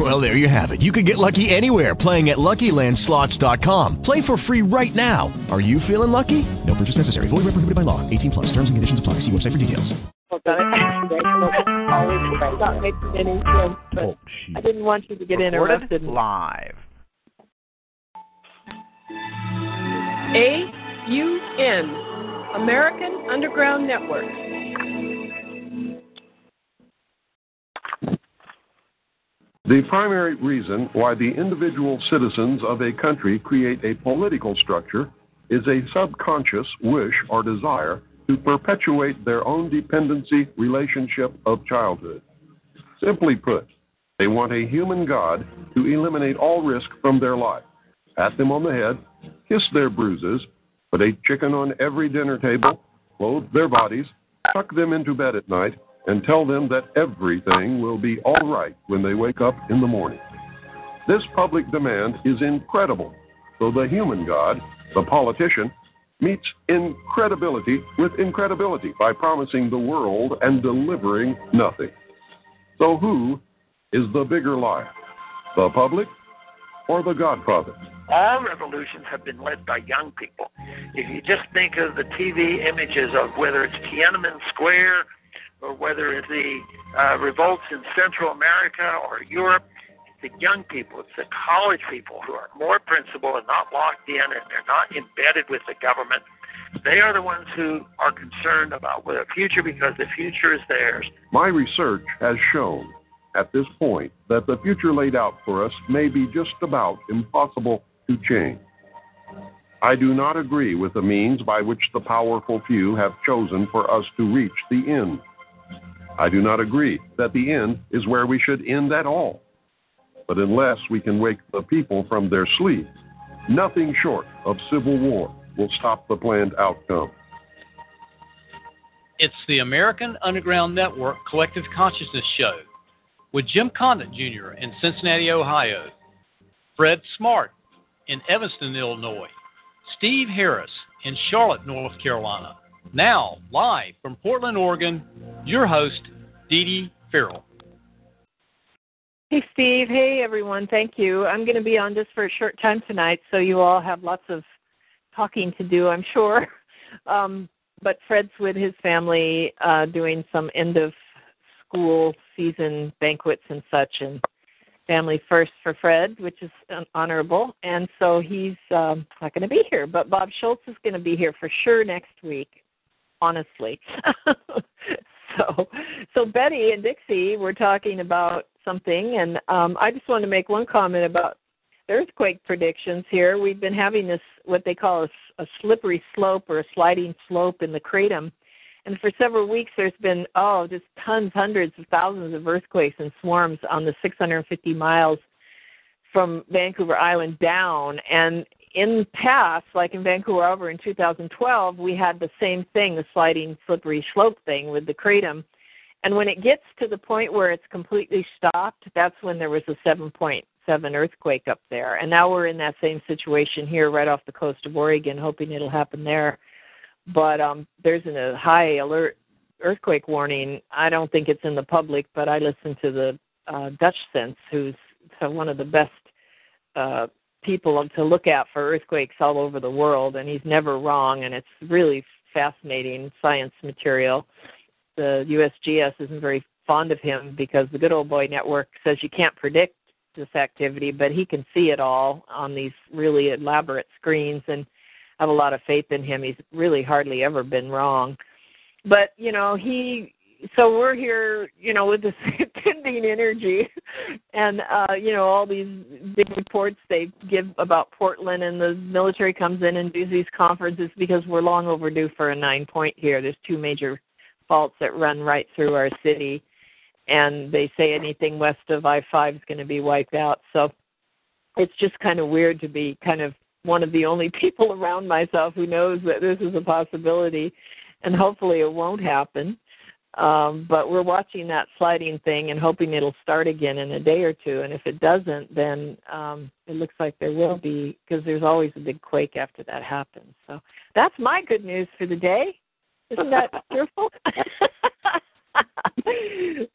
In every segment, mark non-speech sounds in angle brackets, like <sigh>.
Well, there you have it. You can get lucky anywhere playing at LuckyLandSlots.com. Play for free right now. Are you feeling lucky? No purchase necessary. Void where prohibited by law. 18 plus. Terms and conditions apply. See website for details. not making any sense, but I didn't want you to get interrupted. live. AUN, American Underground Network. The primary reason why the individual citizens of a country create a political structure is a subconscious wish or desire to perpetuate their own dependency relationship of childhood. Simply put, they want a human God to eliminate all risk from their life, pat them on the head, kiss their bruises, put a chicken on every dinner table, clothe their bodies, tuck them into bed at night, and tell them that everything will be all right when they wake up in the morning. This public demand is incredible, so the human God, the politician, meets incredibility with incredibility by promising the world and delivering nothing. So, who is the bigger liar, the public or the Godfather? all revolutions have been led by young people. If you just think of the TV images of whether it's Tiananmen Square or whether the uh, revolts in Central America or Europe, it's the young people, it's the college people who are more principled and not locked in and they're not embedded with the government. They are the ones who are concerned about the future because the future is theirs. My research has shown at this point that the future laid out for us may be just about impossible to change. I do not agree with the means by which the powerful few have chosen for us to reach the end. I do not agree that the end is where we should end at all. But unless we can wake the people from their sleep, nothing short of civil war will stop the planned outcome. It's the American Underground Network Collective Consciousness Show with Jim Condit Jr. in Cincinnati, Ohio, Fred Smart in Evanston, Illinois, Steve Harris in Charlotte, North Carolina. Now, live from Portland, Oregon, your host, Dee Dee Farrell. Hey, Steve. Hey, everyone. Thank you. I'm going to be on just for a short time tonight, so you all have lots of talking to do, I'm sure. <laughs> Um, but Fred's with his family uh, doing some end of school season banquets and such, and family first for Fred, which is honorable. And so he's um, not going to be here, but Bob Schultz is going to be here for sure next week. Honestly, <laughs> so so Betty and Dixie were talking about something, and um, I just want to make one comment about earthquake predictions here. We've been having this what they call a, a slippery slope or a sliding slope in the kratom. And for several weeks, there's been oh, just tons, hundreds of thousands of earthquakes and swarms on the 650 miles from Vancouver Island down. And in the past, like in Vancouver over in 2012, we had the same thing, the sliding slippery slope thing with the kratom. And when it gets to the point where it's completely stopped, that's when there was a 7.7 earthquake up there. And now we're in that same situation here, right off the coast of Oregon, hoping it'll happen there. But um, there's a high alert earthquake warning. I don't think it's in the public, but I listen to the uh, Dutch Sense, who's one of the best uh, people to look at for earthquakes all over the world, and he's never wrong, and it's really fascinating science material. The USGS isn't very fond of him because the Good Old Boy Network says you can't predict this activity, but he can see it all on these really elaborate screens, and I have a lot of faith in him. He's really hardly ever been wrong. But, you know, he so we're here, you know, with this <laughs> pending energy, and uh, you know all these big reports they give about Portland, and the military comes in and does these conferences because we're long overdue for a nine point here. There's two major faults that run right through our city, and they say anything west of I five is going to be wiped out. So it's just kind of weird to be kind of one of the only <laughs> people around myself who knows that this is a possibility, and hopefully it won't happen Um, but we're watching that sliding thing and hoping it'll start again in a day or two. And if it doesn't, then um, it looks like there will be because there's always a big quake after that happens. So that's my good news for the day. Isn't that <laughs> cheerful? <laughs>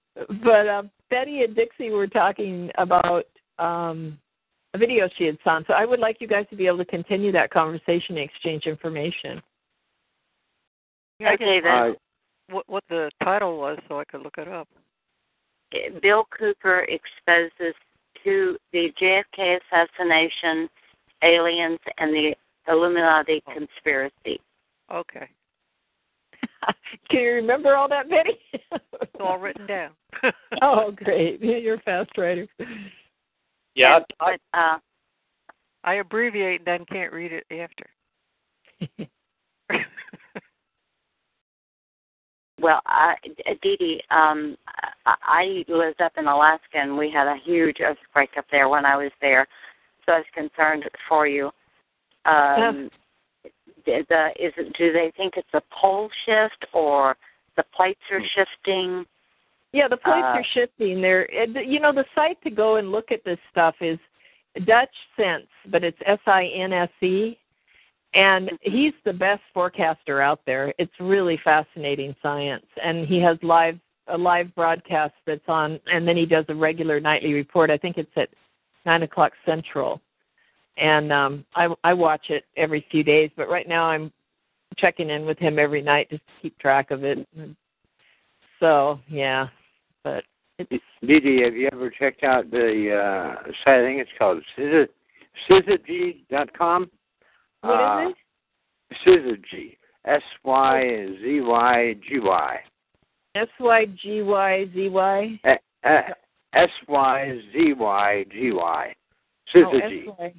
but um, Betty and Dixie were talking about um, a video she had sent. So I would like you guys to be able to continue that conversation and exchange information. Okay, then. What, what the title was so I could look it up. Bill Cooper exposes to the JFK assassination, aliens, and the Illuminati conspiracy. Okay. <laughs> Can you remember all that, Betty? It's all written down. <laughs> oh, great. You're a fast writer. Yeah, But uh, I abbreviate and then can't read it after. <laughs> well, I, Dee Dee, um, I, I lived up in Alaska, and we had a huge earthquake up there when I was there. So I was concerned for you. Um, the is it, do they think it's a pole shift or the plates are shifting? Yeah, the plates Uh, are shifting. There, you know, the site to go and look at this stuff is Dutch Sense, but it's S I N S E, and he's the best forecaster out there. It's really fascinating science, and he has live a live broadcast that's on, and then he does a regular nightly report. I think it's at nine o'clock central, and um, I I watch it every few days. But right now I'm checking in with him every night just to keep track of it. So yeah, but it's Dee, have you ever checked out the uh, site? I think it's called syzygy.com. what uh, is it? Syzygy. S Y Z Y G Y. S Y G Y Z Y. S Y Z Y G Y. Oh, Syzygy. S-Y.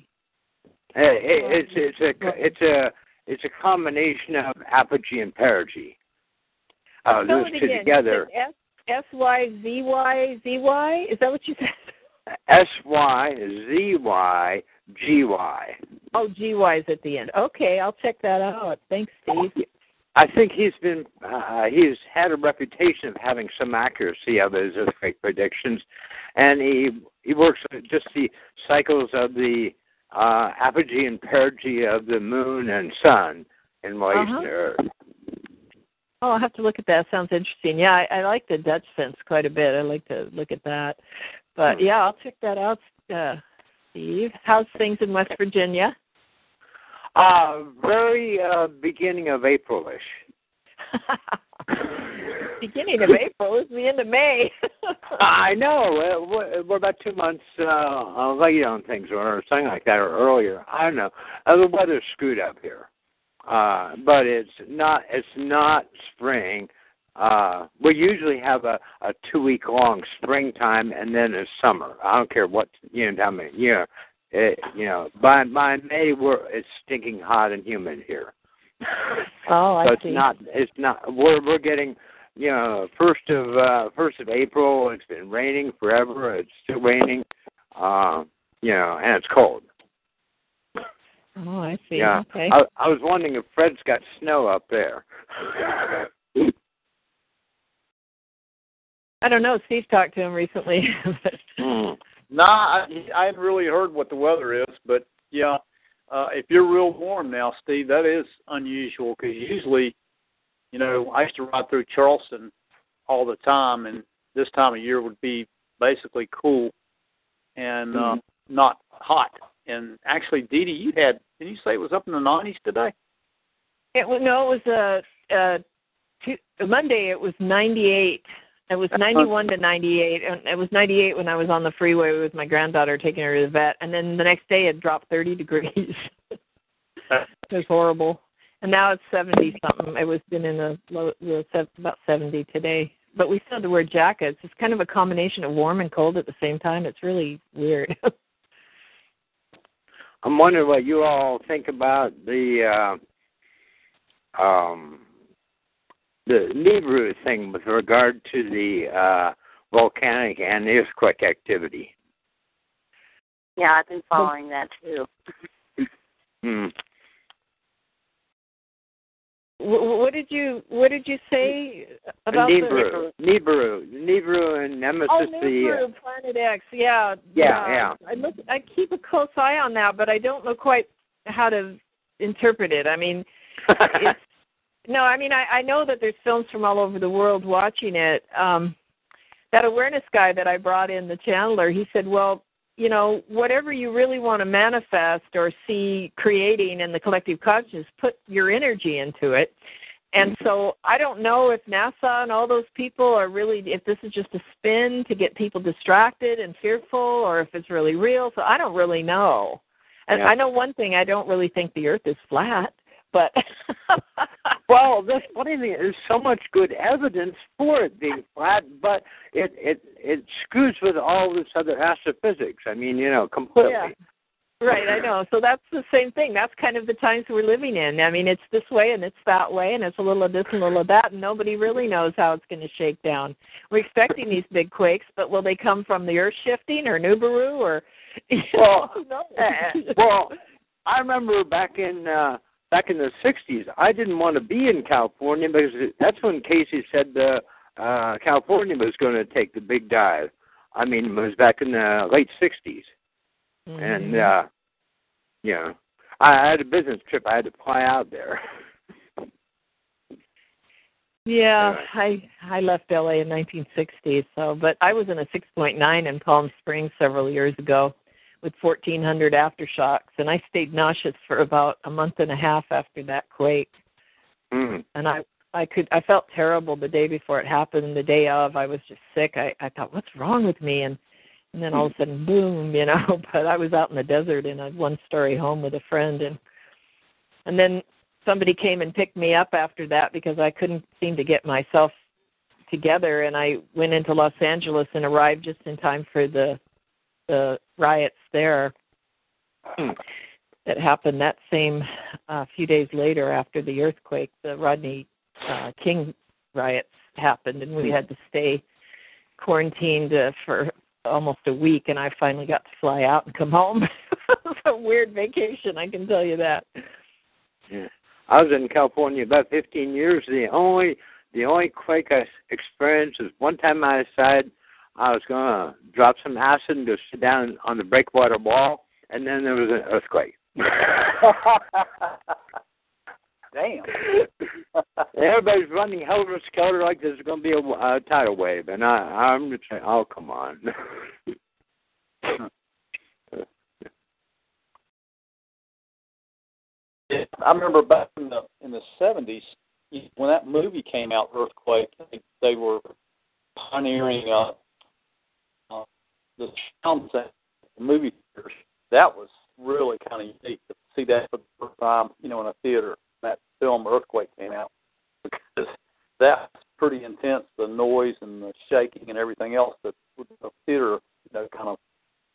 Eh, It's it's a it's a it's a combination of apogee and perigee. Uh, those two together. S S Y Z Y Z Y. Is that what you said? S Y Z Y G Y. Oh, G Y is at the end. Okay, I'll check that out. Thanks, Steve. I think he's been uh, he's had a reputation of having some accuracy of his earthquake predictions, and he he works with just the cycles of the uh, apogee and perigee of the moon and sun in relation Uh-huh. to Earth. Oh, I'll have to look at that. Sounds interesting. Yeah, I, I like the Dutch sense quite a bit. I like to look at that. But Hmm. yeah, I'll check that out, uh, Steve. How's things in West Virginia? Uh, very uh, beginning of Aprilish. <laughs> Beginning of April. is the end of May. <laughs> I know. Uh, We're about two months uh, late on things, or something like that, or earlier. I don't know. Uh, the weather's screwed up here, uh, but it's not. It's not spring. Uh, we usually have a, a two week long springtime and then a summer. I don't care what you know. Time of year. It, you know, by by May we're it's stinking hot and humid here. oh, I so it's see. not. It's not. We're we're getting you know, first of uh first of April. It's been raining forever. It's still raining. Uh, you know, and it's cold. Oh, I see. Yeah. Okay. I, I was wondering if Fred's got snow up there. I don't know. Steve talked to him recently. <laughs> Mm. Nah, I, I haven't really heard what the weather is, but yeah, uh, if you're real warm now, Steve, that is unusual because usually, you know, I used to ride through Charleston all the time, and this time of year would be basically cool and uh, not hot. And actually, Dee Dee, you had, did you say it was up in the 90s today? It was no, it was a uh, uh, two, Monday. It was ninety eight. It was ninety one to ninety eight, and it was ninety eight when I was on the freeway with my granddaughter taking her to the vet. And then the next day it dropped thirty degrees. <laughs> it was horrible. And now it's seventy something. It was been in the low, about seventy today. But we still have to wear jackets. It's kind of a combination of warm and cold at the same time. It's really weird. <laughs> I'm wondering what you all think about the uh, um, the Nibiru thing with regard to the uh, volcanic and earthquake activity. Yeah, I've been following that too. Hmm. what did you What did you say about Nibiru, Nibiru, Nibiru, and the? Nemesis. Oh, the, Planet X. Yeah. Yeah, yeah. I look. I keep a close eye on that, but I don't know quite how to interpret it. I mean, <laughs> it's, no, I mean, I, I know that there's films from all over the world watching it. Um, that awareness guy that I brought in, the channeler, he said, well, you know, whatever you really want to manifest or see creating in the collective consciousness, put your energy into it. And so I don't know if NASA and all those people are really, if this is just a spin to get people distracted and fearful, or if it's really real. So I don't really know. And Yeah. I know one thing: I don't really think the Earth is flat. But <laughs> well, the funny thing is, so much good evidence for it being flat, but it it it screws with all this other astrophysics. I mean, you know, completely. Yeah. Right, I know. So that's the same thing. That's kind of the times we're living in. I mean, it's this way and it's that way, and it's a little of this and a little of that, and nobody really knows how it's going to shake down. We're expecting these big quakes, but will they come from the Earth shifting or Nubaru or? <laughs> You Well, know, who eh, well, I remember back in uh back in the '60s, I didn't want to be in California because that's when Cayce said the uh California was going to take the big dive. I mean, it was back in the late '60s, and Mhm. uh know, I I had a business trip. I had to fly out there. <laughs> Yeah, I I left LA in 1960, so but I was in a 6.9 in Palm Springs several years ago with 1400 aftershocks and I stayed nauseous for about a month and a half after that quake. Mm. And I I could I felt terrible the day before it happened, the day of I was just sick. I I thought what's wrong with me and and then all of a sudden boom, you know, <laughs> but I was out in the desert in a one story home with a friend and and then somebody came and picked me up after that because I couldn't seem to get myself together and I went into Los Angeles and arrived just in time for the the riots there that happened that same uh, few days later after the earthquake the Rodney uh, King riots happened and we had to stay quarantined uh, for almost a week and I finally got to fly out and come home. <laughs> it was a weird vacation, I can tell you that. Yeah. I was in California about 15 years. The only the only quake I experienced was one time I decided I was going to drop some acid and just sit down on the breakwater wall, and then there was an earthquake. <laughs> Damn. <laughs> Everybody's running helter skelter like there's going to be a, a tidal wave, and I, I'm just saying, oh come on. <laughs> I remember back in the in the seventies when that movie came out, Earthquake. They, they were pioneering uh, the sound set, the movie theaters. That was really kind of unique to see that for the first time, you know, in a theater. That film Earthquake came out because that's pretty intense. The noise and the shaking and everything else that the theater, you know, kind of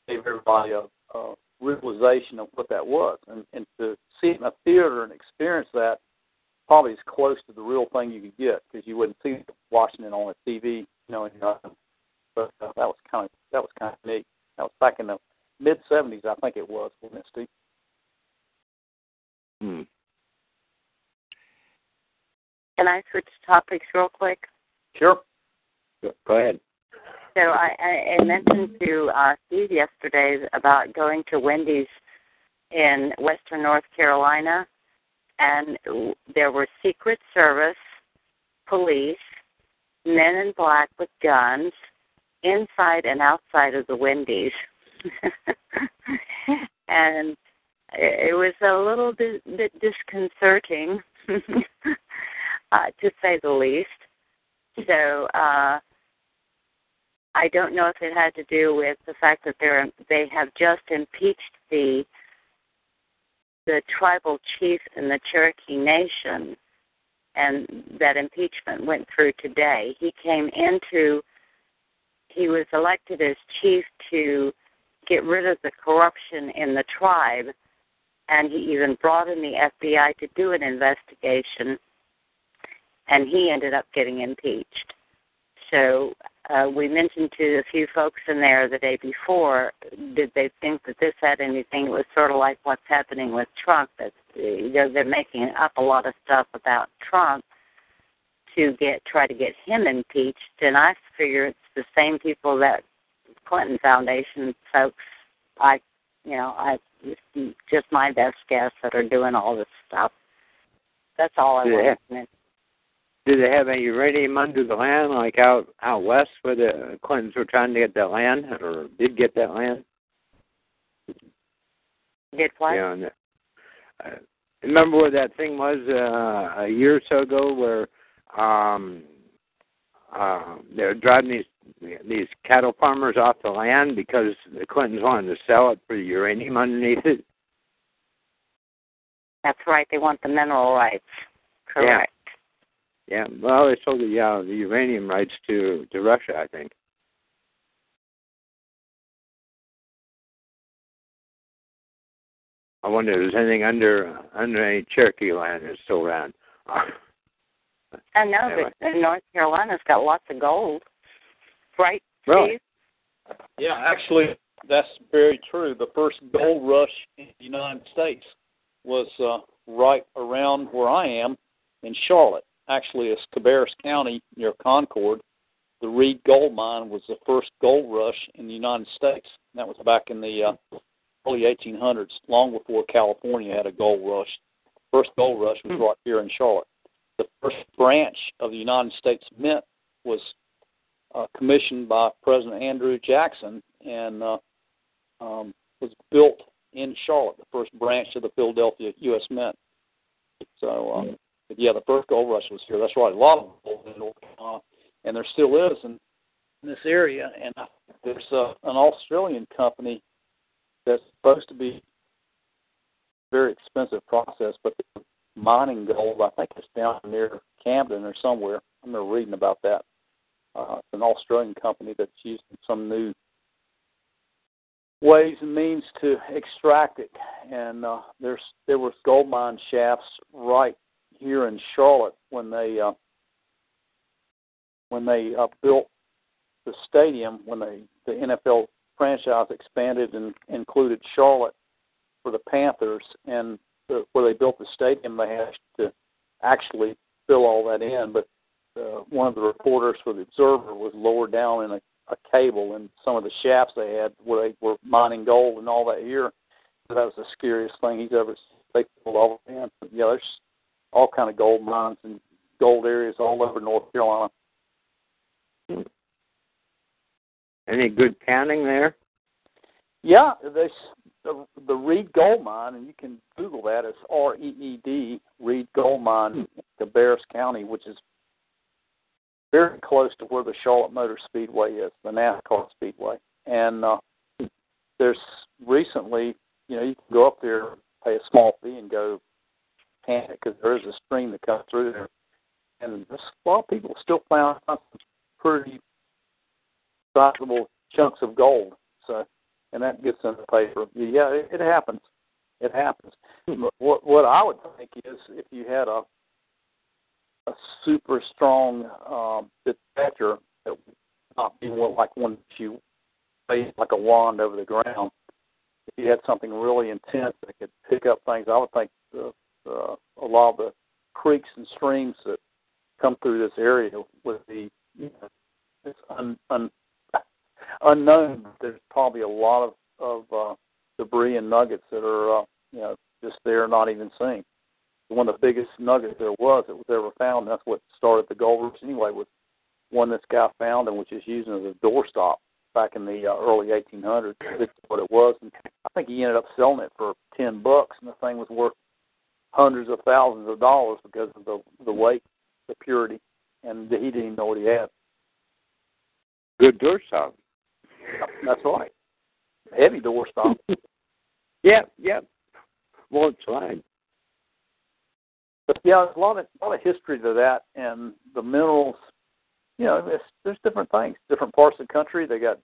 gave everybody a, a realization of what that was, and and to see it in a theater and experience that probably as close to the real thing you could get because you wouldn't see watching it on a TV, you know, in your. But uh, that was kind of that was kind of neat. That was back in the mid '70s, I think it was, wasn't it, Steve? Hmm. Can I switch topics real quick? Sure. Go ahead. So I, I, I mentioned to uh, Steve yesterday about going to Wendy's in Western North Carolina, and there were Secret Service, police, men in black with guns, inside and outside of the Wendy's, <laughs> and it was a little bit, bit disconcerting, <laughs> uh, to say the least. So. uh I don't know if it had to do with the fact that they're they have just impeached the the tribal chief in the Cherokee Nation, and that impeachment went through today. He came into he was elected as chief to get rid of the corruption in the tribe, and he even brought in the FBI to do an investigation, and he ended up getting impeached. So uh, we mentioned to a few folks in there the day before, did they think that this had anything? It was sort of like what's happening with Trump. That you know, they're making up a lot of stuff about Trump to get try to get him impeached, and I figure it's the same people that Clinton Foundation folks. I, you know, I just my best guess that are doing all this stuff. That's all I want to mention. Did they have any uranium under the land, like out out west, where the Clintons were trying to get that land, or did get that land? Did what? Yeah. And, uh, remember where that thing was uh, a year or so ago, where um, uh, they were driving these these cattle farmers off the land because the Clintons wanted to sell it for the uranium underneath it. That's right. They want the mineral rights. Correct. Yeah. Well, they sold the uh, the uranium rights to to Russia, I think. I wonder if there's anything under under any Cherokee land that's still around. <laughs> I know, Anyway. but North Carolina's got lots of gold, right? Really? Steve? Yeah, actually, that's very true. The first gold rush in the United States was uh, right around where I am in Charlotte. Actually, it's Cabarrus County near Concord. The Reed Gold Mine was the first gold rush in the United States. That was back in the uh, early 1800s, long before California had a gold rush. First gold rush was right here in Charlotte. The first branch of the United States Mint was uh, commissioned by President Andrew Jackson and uh, um, was built in Charlotte, the first branch of the Philadelphia U.S. Mint. So, um, but yeah, the first gold rush was here. That's right, a lot of gold in North Carolina, and there still is in, in this area. And there's uh, an Australian company that's supposed to be very expensive process, but mining gold. I think it's down near Camden or somewhere. I remember reading about that. Uh, it's an Australian company that's using some new ways and means to extract it. And uh, there's there was gold mine shafts right here in Charlotte when they uh, when they uh, built the stadium when they the NFL franchise expanded and included Charlotte for the Panthers and the, where they built the stadium they had to actually fill all that in but uh, one of the reporters for the Observer was lowered down in a, a cable and some of the shafts they had where they were mining gold and all that here. So that was the scariest thing he's ever seen. They pulled all in. But, yeah, there's all kind of gold mines and gold areas all over North Carolina. Any good canning there? Yeah, they the the Reed Gold Mine, and you can Google that. It's R E E D Reed Gold Mine, in Cabarrus County, which is very close to where the Charlotte Motor Speedway is, the NASCAR Speedway. And uh, there's recently, you know, you can go up there, pay a small fee, and go can it because there is a stream that comes through there. And there's a lot of people still found some pretty sizable chunks of gold. So, and that gets in the paper. Yeah, it, it happens. It happens. What what I would think is if you had a a super strong um, detector that would not be one, like one that you wave like a wand over the ground. If you had something really intense that could pick up things, I would think the, uh, a lot of the creeks and streams that come through this area would be you know, it's un, un, unknown. There's probably a lot of of uh, debris and nuggets that are uh, you know just there, not even seen one of the biggest nuggets there was that was ever found. That's what started the gold rush anyway. Was one this guy found and was just using as a doorstop back in the uh, early 1800s. That's what it was, and I think he ended up selling it for ten bucks, and the thing was worth hundreds of thousands of dollars because of the the weight, the purity, and he didn't even know what he had. Good doorstop. That's right. Heavy doorstop. <laughs> yep, yep. Won't slide. But yeah, there's a lot of a lot of history to that, and the minerals. You know, there's, there's different things. Different parts of the country, they got,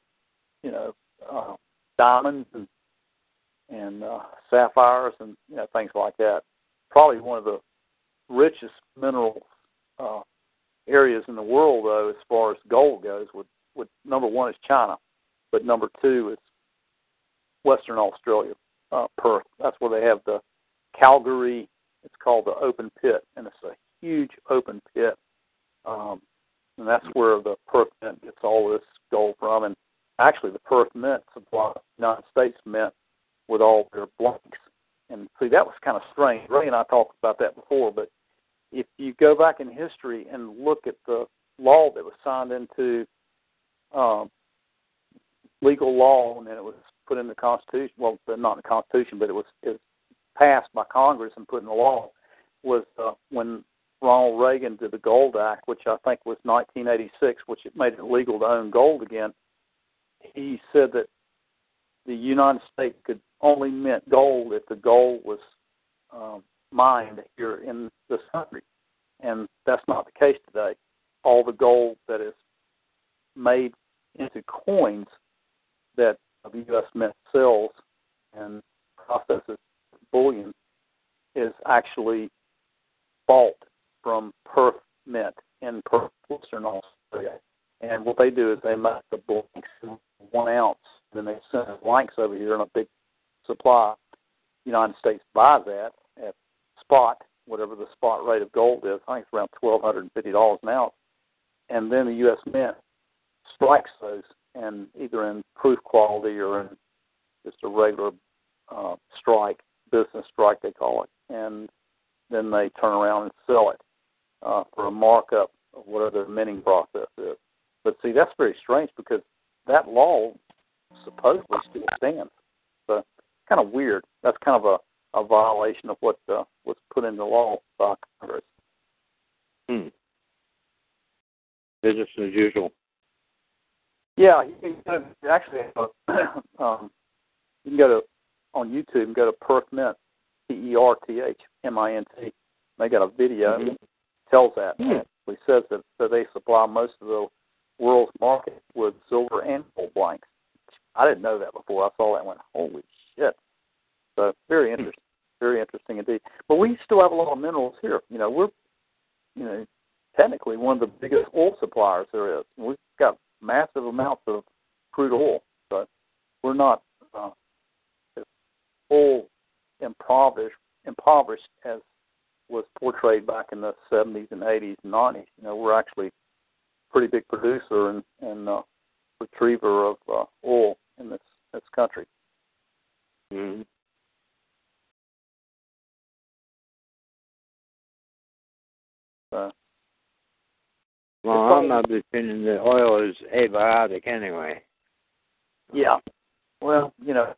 you know, uh, diamonds and and uh, sapphires and you know things like that. Probably one of the richest mineral uh, areas in the world, though, as far as gold goes, would, would number one is China, but number two is Western Australia, uh, Perth. That's where they have the Kalgoorlie. It's called the open pit, and it's a huge open pit, um, and that's where the Perth Mint gets all this gold from. And actually, the Perth Mint supplies the United States Mint with all their blanks. And see, that was kind of strange. Ray and I talked about that before, but if you go back in history and look at the law that was signed into um, legal law, and then it was put in the Constitution. Well, not in the Constitution, but it was, it was passed by Congress and put in the law. Was uh, when Ronald Reagan did the Gold Act, which I think was 1986, which it made it legal to own gold again. He said that the United States could only mint gold if the gold was um, mined here in this country, and that's not the case today. All the gold that is made into coins that the U.S. Mint sells and processes bullion is actually bought from Perth Mint in Perth, Western Australia. And what they do is they make the blanks one ounce, then they send the blanks over here in a big supply. The United States buys that at spot, whatever the spot rate of gold is. I think it's around twelve hundred and fifty dollars an ounce. And then the U.S. Mint strikes those, and either in proof quality or in just a regular uh, strike, business strike they call it, and then they turn around and sell it uh, for a markup of whatever the minting process is. But see, that's very strange because that law supposedly still stands. So kind of weird. That's kind of a, a violation of what uh, was put into law by Congress. Hmm. Business as usual. Yeah, you can actually <coughs> um, you can go to on YouTube and go to Perth Mint, P E R T H M I N T. They got a video mm-hmm. that tells that. Mm-hmm. It says that, that they supply most of the world's market with silver and gold blanks. I didn't know that before. I saw that and went, holy shit. So very hmm. interesting. Very interesting indeed. But we still have a lot of minerals here. You know, we're you know, technically one of the biggest oil suppliers there is. We've got massive amounts of crude oil. So we're not uh, as oil impoverished impoverished as was portrayed back in the 70s and 80s and 90s. You know, we're actually a pretty big producer and, and uh, retriever of uh, oil in this this country. Mm-hmm. Uh, well, I'm of the opinion that oil is abiotic anyway. Yeah. Well, you know,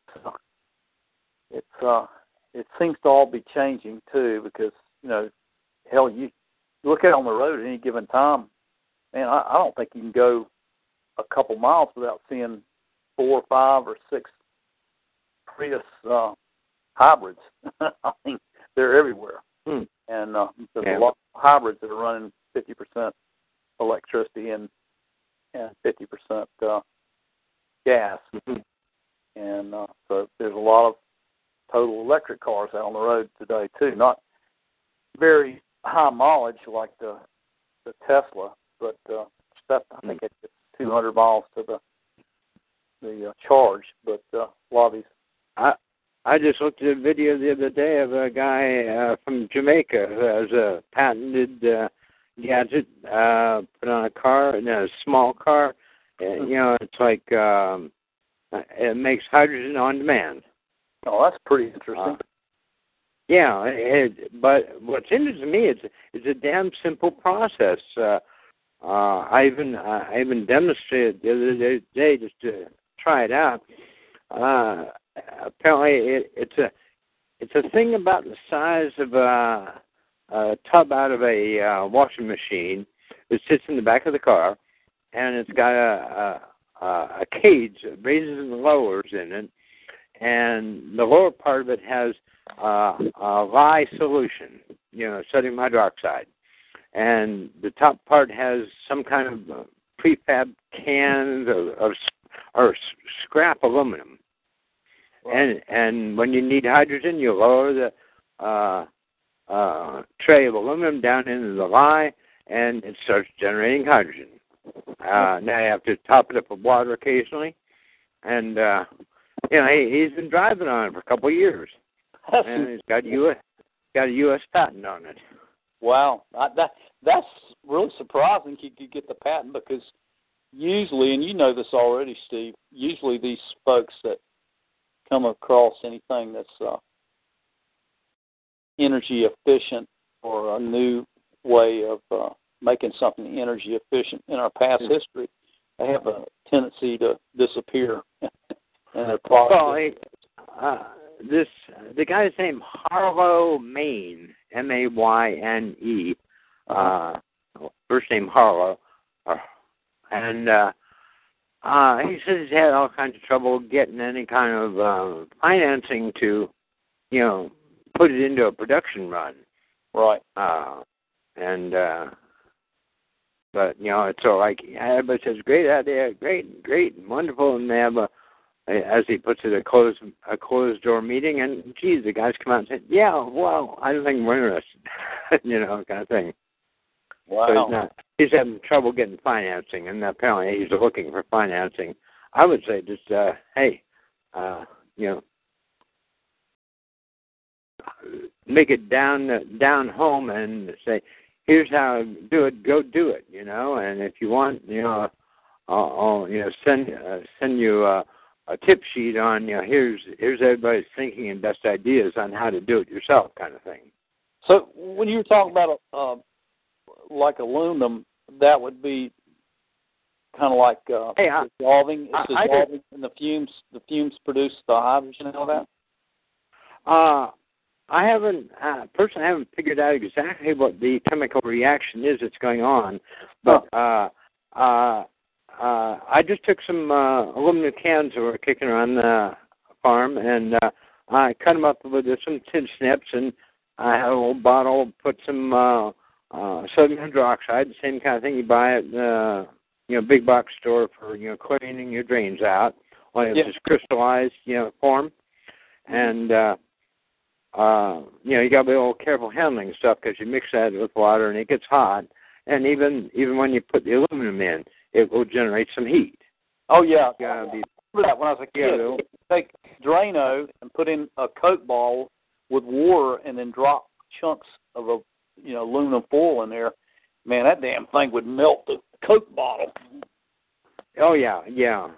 it's uh, it seems to all be changing too because you know, hell, you look it on the road at any given time, man, I, I don't think you can go a couple miles without seeing four or five or six Prius uh, hybrids. <laughs> I mean, they're everywhere, hmm. and uh, there's yeah. a lot of hybrids that are running 50% electricity and and 50% uh, gas, mm-hmm. and uh, so there's a lot of total electric cars out on the road today too. Not very high mileage like the the Tesla, but uh, stuff I think it's 200 miles to the the uh, charge. But uh, a lot of these. I I just looked at a video the other day of a guy uh, from Jamaica who has a patented uh, gadget uh, put on a car, in a small car. And, you know, it's like um, it makes hydrogen on demand. Oh, that's pretty interesting. Uh, yeah, it, but what's interesting to me is it's a damn simple process. Uh, uh, I even uh, I even demonstrated the other day just to try it out. Uh, apparently, it, it's a it's a thing about the size of a, a tub out of a uh, washing machine that sits in the back of the car, and it's got a a, a cage that raises and lowers in it, and the lower part of it has uh, a lye solution, you know, sodium hydroxide, and the top part has some kind of uh, prefab cans of, of or scrap aluminum. And and when you need hydrogen, you lower the uh, uh, tray of aluminum down into the lye, and it starts generating hydrogen. Uh, now you have to top it up with water occasionally, and uh, you know he, he's been driving on it for a couple of years, and he's got U.S. got a U.S. patent on it. Wow, I, that that's really surprising. You could get the patent because usually, and you know this already, Steve. Usually, these folks that come across anything that's uh, energy efficient or a new way of uh, making something energy efficient in our past Hmm. history, they have a tendency to disappear. <laughs> and their product. Well, uh, this the guy's name Harlow Mayne, M A Y N E, uh, first name Harlow, uh, and uh, uh, he says he's had all kinds of trouble getting any kind of uh, financing to, you know, put it into a production run. Right. Uh, and uh, but you know, it's all like everybody says, great idea, great, great, wonderful, and they have a as he puts it, a closed a closed door meeting, and geez, the guys come out and say, "Yeah, well, I don't think we're interested," <laughs> you know, kind of thing. Wow. So he's not he's having trouble getting financing, and apparently he's looking for financing. I would say just, uh, hey, uh, you know, make it down down home and say, here's how to do it. Go do it, you know. And if you want, you know, I'll, I'll you know send uh, send you. Uh, a tip sheet on you know here's here's everybody's thinking and best ideas on how to do it yourself kind of thing. So when you were talking about uh, like aluminum, that would be kind of like uh, hey, I, dissolving. It's I, I dissolving, and the fumes the fumes produce the hydrogen and all that. Uh, I haven't uh, personally I haven't figured out exactly what the chemical reaction is that's going on, but uh, uh, uh, I just took some uh, aluminum cans that were kicking around the farm, and uh, I cut them up with some tin snips, and I had a little bottle, put some uh, uh, sodium hydroxide, the same kind of thing you buy at uh, you know big box store for you know cleaning your drains out, only it's Yeah. just crystallized you know form, and uh, uh, you know you got to be a little careful handling stuff because you mix that with water and it gets hot, and even even when you put the aluminum in it will generate some heat. Oh yeah, Yeah, be, I remember that when I was a kid. Yeah, Take Drano and put in a Coke bottle with water, and then drop chunks of a you know aluminum foil in there. Man, that damn thing would melt the Coke bottle. oh yeah, yeah.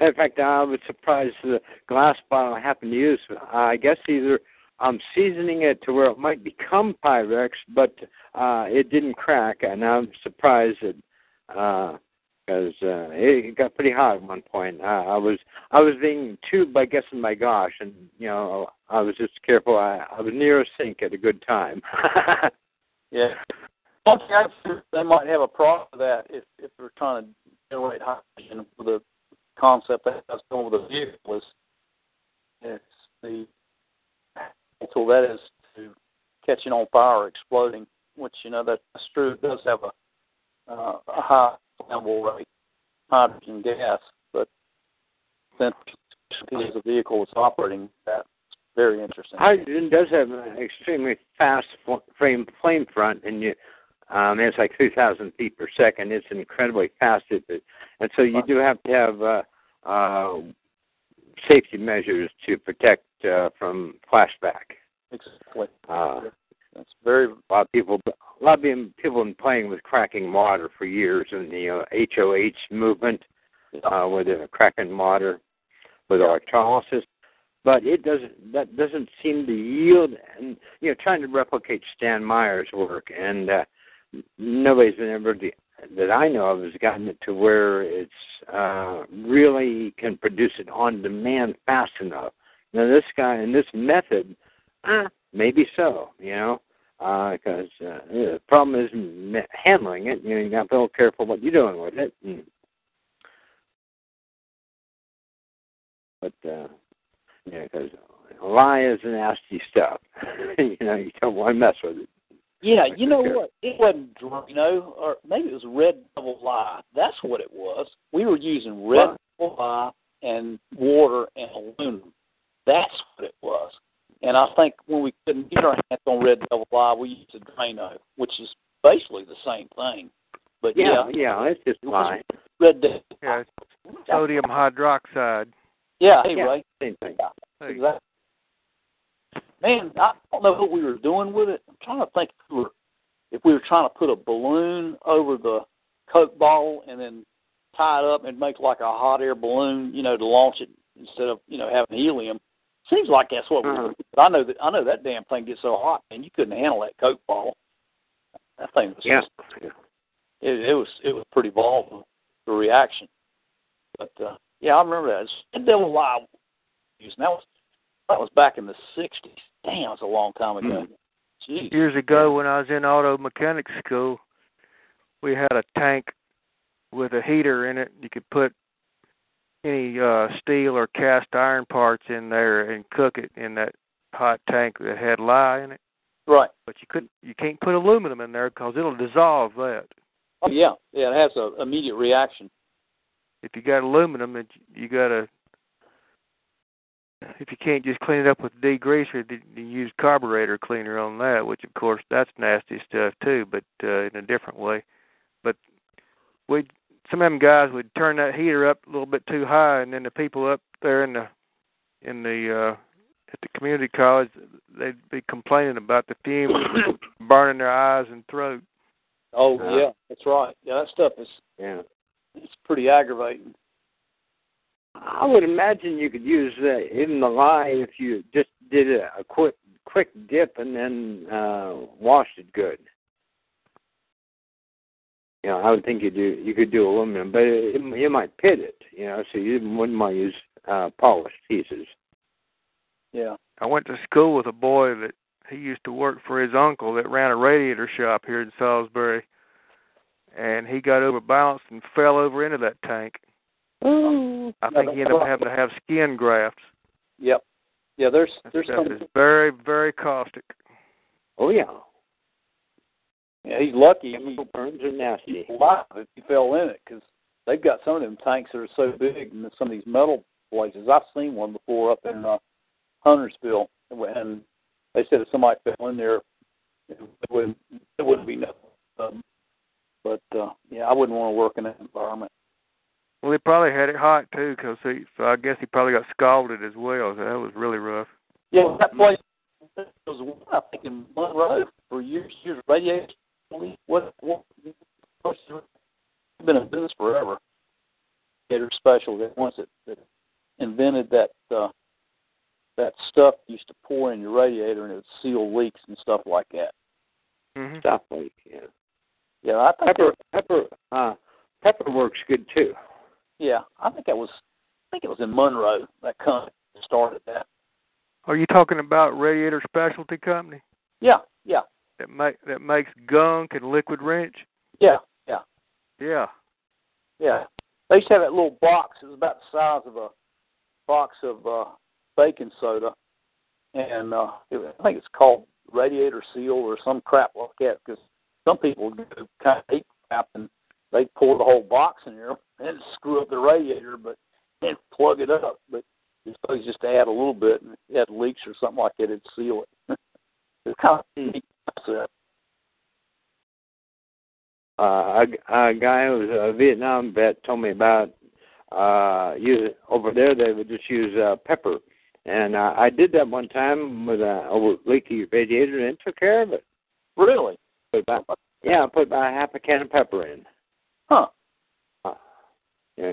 In fact, I was surprised the glass bottle I happened to use. I guess either I'm seasoning it to where it might become Pyrex, but uh, it didn't crack, and I'm surprised that because uh, it got pretty hot at one point. Uh, I was I was being tubed by guessing my gosh, and you know I was just careful. I, I was near a sink at a good time. <laughs> Yeah. One I they might have a problem with that if if they're trying to generate hydrogen with the concept that I was going with the vehicle is it's the tool that is to catching on fire exploding, which you know that's true. It does have a uh, a high flammable rate hydrogen gas, but then as a vehicle is operating that very interesting. Hydrogen does have an extremely fast fl- frame flame front, and you, um, it's like 3,000 feet per second. It's incredibly fast, and so you do have to have uh, uh, safety measures to protect uh, from flashback. Exactly. Uh, That's very a lot of people, a lot of people have been playing with cracking water for years, in the uh, HOH movement, uh, where they're cracking water with electrolysis. But it doesn't. That doesn't seem to yield. And you know, trying to replicate Stan Meyer's work, and uh, nobody's been able to, that I know of has gotten it to where it's uh, really can produce it on demand fast enough. Now this guy and this method, uh, maybe so. You know, because uh, the problem is handling it. You know, you got to be a little careful what you're doing with it. And, but uh, yeah, because lye is nasty stuff. <laughs> you know, you don't want to mess with it. Yeah, you know what? It wasn't Drano, or maybe it was Red Devil Lye. That's what it was. We were using Red Devil Lye and water and aluminum. That's what it was. And I think when we couldn't get our hands on Red Devil Lye, we used a Drano, which is basically the same thing. But Yeah, yeah, it's just fine. Red Dead. Yeah, sodium hydroxide. Yeah, hey Yeah, Same thing. Hey. Exactly. Man, I don't know what we were doing with it. I'm trying to think if we were, if we were trying to put a balloon over the Coke bottle and then tie it up and make like a hot air balloon, you know, to launch it instead of you know having helium. Seems like that's what we Uh-huh. were. But I know that I know that damn thing gets so hot, and you couldn't handle that Coke bottle. That thing was Yeah. just it, it was it was pretty volatile the reaction. But uh yeah, I remember that. Red Devil Lye and that was that was back in the sixties. Damn, it's a long time ago. Jeez. Years ago, when I was in auto mechanics school, we had a tank with a heater in it. You could put any uh steel or cast iron parts in there and cook it in that hot tank that had lye in it. Right. But you couldn't, you can't put aluminum in there because it'll dissolve that. Oh yeah, yeah, it has a immediate reaction. If you got aluminum, it, you got to. If you can't just clean it up with degreaser, you use carburetor cleaner on that, which of course that's nasty stuff too, but uh, in a different way. But we, some of them guys would turn that heater up a little bit too high, and then the people up there in the in the uh, at the community college, they'd be complaining about the fumes <coughs> burning their eyes and throat. Oh Uh, yeah, that's right. Yeah, that stuff is Yeah. it's pretty aggravating. I would imagine you could use uh, in the lye if you just did a, a quick quick dip and then uh washed it good. You know, I would think you do you could do aluminum, but it, it, you might pit it. You know, so you wouldn't want to use uh, polished pieces. Yeah. I went to school with a boy that he used to work for his uncle that ran a radiator shop here in Salisbury, and he got overbalanced and fell over into that tank. Oh. I think he ended up having to have skin grafts. Yep. Yeah, there's That there's stuff some. is very, very caustic. Oh yeah. Yeah, he's lucky. He burns are nasty. he's alive if he fell in it because they've got some of them tanks that are so big in some of these metal places. I've seen one before up in uh, Huntersville, and they said if somebody fell in there, it wouldn't it wouldn't be nothing. Um, but uh, yeah, I wouldn't want to work in that environment. Well, he probably had it hot too, cause he. So I guess he probably got scalded as well. So that was really rough. Yeah, that place there was one I think in Monroe for years, years radiation. What what? Been in business forever. Radiator special. The ones that, that invented that uh, that stuff used to pour in your radiator and it would seal leaks and stuff like that. Mm-hmm. Stuff like yeah. Yeah, I think Pepper that, pepper uh pepper works good too. yeah, I think that was I think it was in Monroe that company started that. Are you talking about Radiator Specialty Company Yeah, yeah, that make that makes gunk and liquid wrench? yeah, yeah. Yeah. Yeah. They used to have that little box. It was about the size of a box of uh, baking soda, and uh, I think it's called radiator seal or some crap like that. Because some people do kind of hate crap and they pour the whole box in there and screw up the radiator, but and plug it up. But you're supposed just to add a little bit, and it had leaks or something like that, it'd seal it. <laughs> it's kind of a neat concept. uh, a, a guy who was a Vietnam vet told me about uh use over there they would just use uh, pepper and uh, I did that one time with a, a leaky radiator and it took care of it. Really? Put about yeah, I put about half a can of pepper in. Huh? Uh, yeah,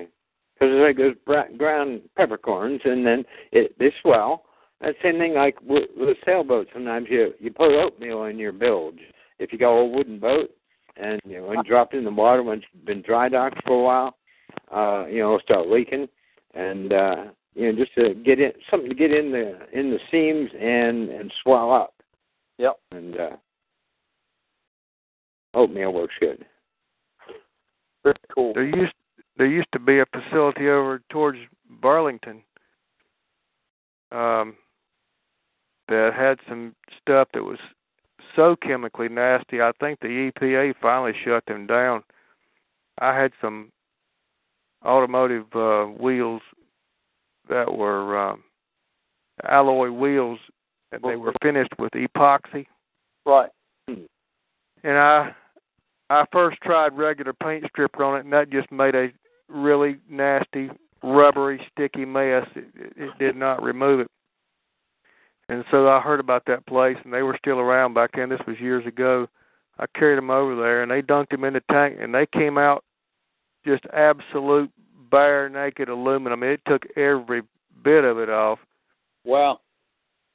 because it's like those bra- ground peppercorns and then it they swell. That same thing like with, with a sailboat. Sometimes you you put oatmeal in your bilge. If you got a wooden boat and you know when you drop it in the water when it's been dry docked for a while, uh, you know, it'll start leaking and uh you know, just to get in something to get in the in the seams and and swell up. Yep. And uh oatmeal works good. Very cool. There used there used to be a facility over towards Burlington um, that had some stuff that was so chemically nasty. I think the EPA finally shut them down. I had some automotive uh, wheels that were um, alloy wheels, and they were finished with epoxy. Right. And I I first tried regular paint stripper on it, and that just made a really nasty, rubbery, sticky mess. It, it, it did not remove it. And so I heard about that place, and they were still around back then. This was years ago. I carried them over there, and they dunked them in the tank, and they came out just absolute bare naked aluminum. It took every bit of it off. Wow.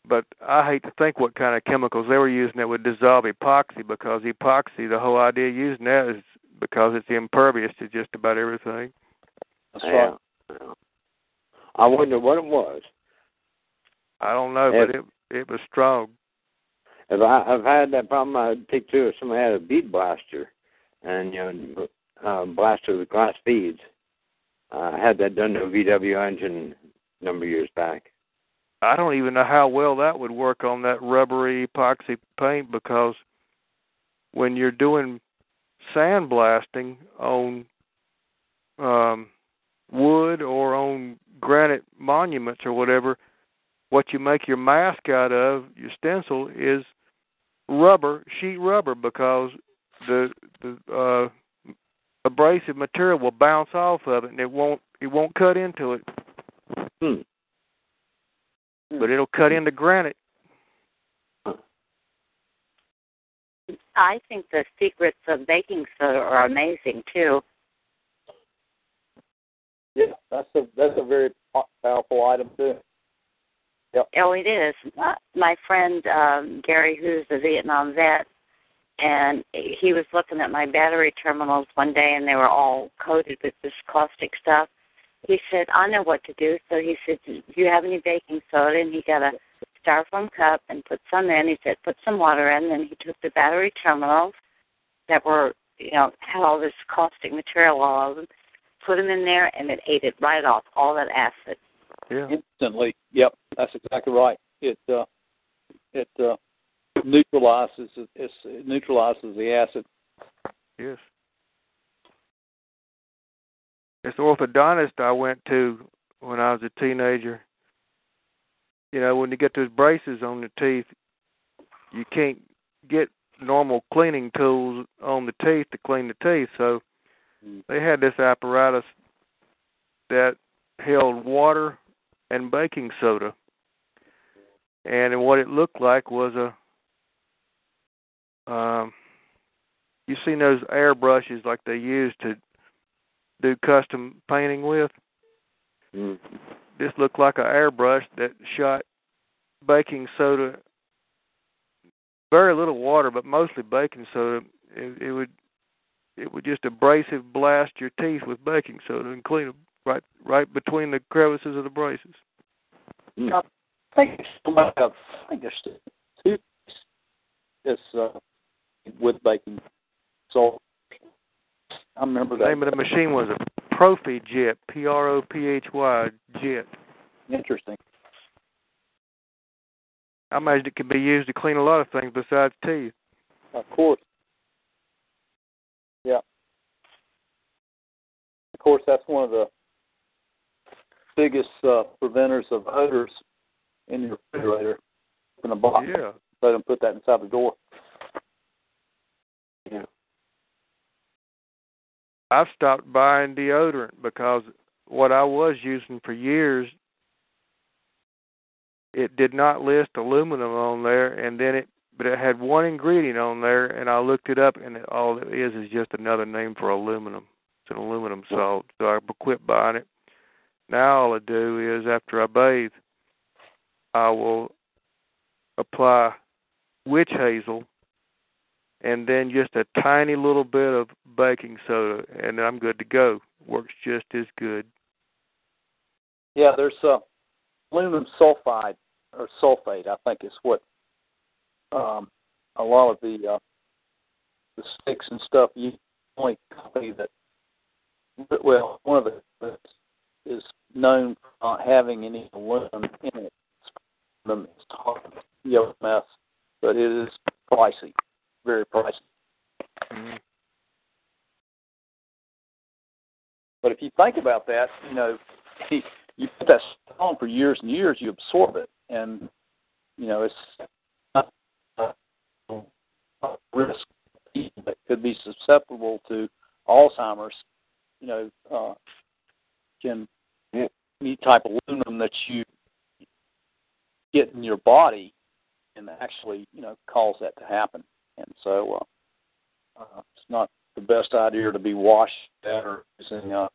But I hate to think what kind of chemicals they were using that would dissolve epoxy because epoxy, the whole idea of using that is because it's impervious to just about everything. That's right. Yeah. I wonder what it was. I don't know, If- but it it was strong. If I, I've had that problem, I'd take two if somebody had a bead blaster and you know uh, blaster with glass beads. Uh, I had that done to a VW engine a number of years back. I don't even know how well that would work on that rubbery epoxy paint because when you're doing sandblasting on um wood or on granite monuments or whatever, what you make your mask out of, your stencil, is rubber, sheet rubber, because the the uh abrasive material will bounce off of it and it won't it won't cut into it. Hmm. But it'll cut into granite. I think the secrets of baking soda are amazing too. Yeah, that's a that's a very powerful item too. Yep. Oh, it is. Uh, My friend um, Gary, who's a Vietnam vet, and he was looking at my battery terminals one day, and they were all coated with this caustic stuff. He said, "I know what to do." So he said, "Do you have any baking soda?" And he got a styrofoam cup and put some in. He said, "Put some water in." Then he took the battery terminals that were, you know, had all this caustic material all over them, put them in there, and it ate it right off, all that acid. Yeah. Instantly. Yep, that's exactly right. It uh, it uh, neutralizes it, neutralizes the acid. Yes. This orthodontist I went to when I was a teenager, you know, when you get those braces on the teeth, you can't get normal cleaning tools on the teeth to clean the teeth. So mm-hmm. they had this apparatus that held water and baking soda. And what it looked like was a um you seen those airbrushes like they use to do custom painting with? Mm. This looked like an airbrush that shot baking soda very little water but mostly baking soda. It, it would it would just abrasive blast your teeth with baking soda and clean them right right between the crevices of the braces. Mm. I think it's somebody else. I think there's two. It's uh, with baking salt. I remember The that. name of the machine was a Prophy Jet, P R O P H Y Jet. Interesting. I imagine it could be used to clean a lot of things besides teeth. Of course. Yeah. Of course, that's one of the biggest uh, preventers of odors in your refrigerator. In a box. Yeah. Let them put that inside the door. Yeah. I've stopped buying deodorant because what I was using for years it did not list aluminum on there and then it but it had one ingredient on there and I looked it up and it, all it is is just another name for aluminum. It's an aluminum salt. So I quit buying it. Now all I do is after I bathe I will apply witch hazel and then just a tiny little bit of baking soda and I'm good to go. Works just as good. Yeah, there's uh, aluminum sulfide or sulfate. I think is what um, a lot of the uh, the sticks and stuff. You only company that well, one of the that is known for not having any aluminum in it. Aluminum is hard, mess, but it is pricey, very pricey. Mm-hmm. But if you think about that, you know, <laughs> you put that stuff on for years and years, you absorb it, and you know it's not a risk that could be susceptible to Alzheimer's, you know, uh, can any type of aluminum that you get in your body can actually, you know, cause that to happen. And so uh, uh, it's not the best idea to be washed that or using uh,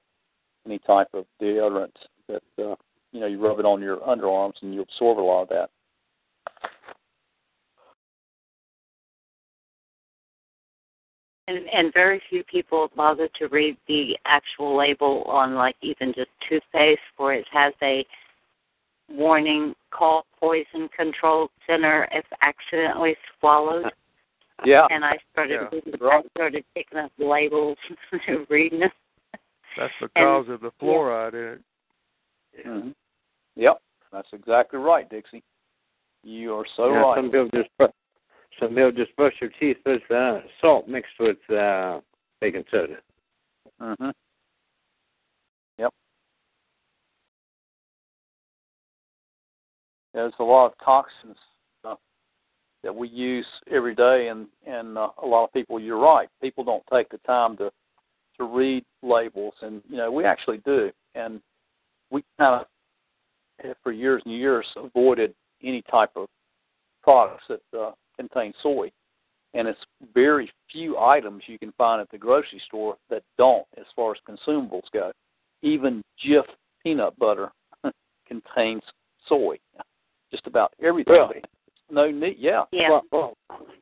any type of deodorant that uh, you know you rub it on your underarms and you absorb a lot of that. And, and very few people bother to read the actual label on like even just toothpaste where it has a warning call poison control center if accidentally swallowed. Yeah. And I started Yeah. I started picking up labels <laughs> and reading them. That's <laughs> because of the fluoride in it. Mm-hmm. Yep, that's exactly right, Dixie. You are so yeah, right. Some people just br- some people just brush their teeth with uh, salt mixed with uh, baking soda. Mm-hmm. Yep. There's a lot of toxins that we use every day, and and uh, a lot of people. You're right. People don't take the time to to read labels, and you know we actually do, and we kind of for years and years avoided any type of products that uh, contain soy, and it's very few items you can find at the grocery store that don't, as far as consumables go. Even Jif peanut butter <laughs> contains soy. Just about everything. Really? No need. Yeah. Yeah. Well, well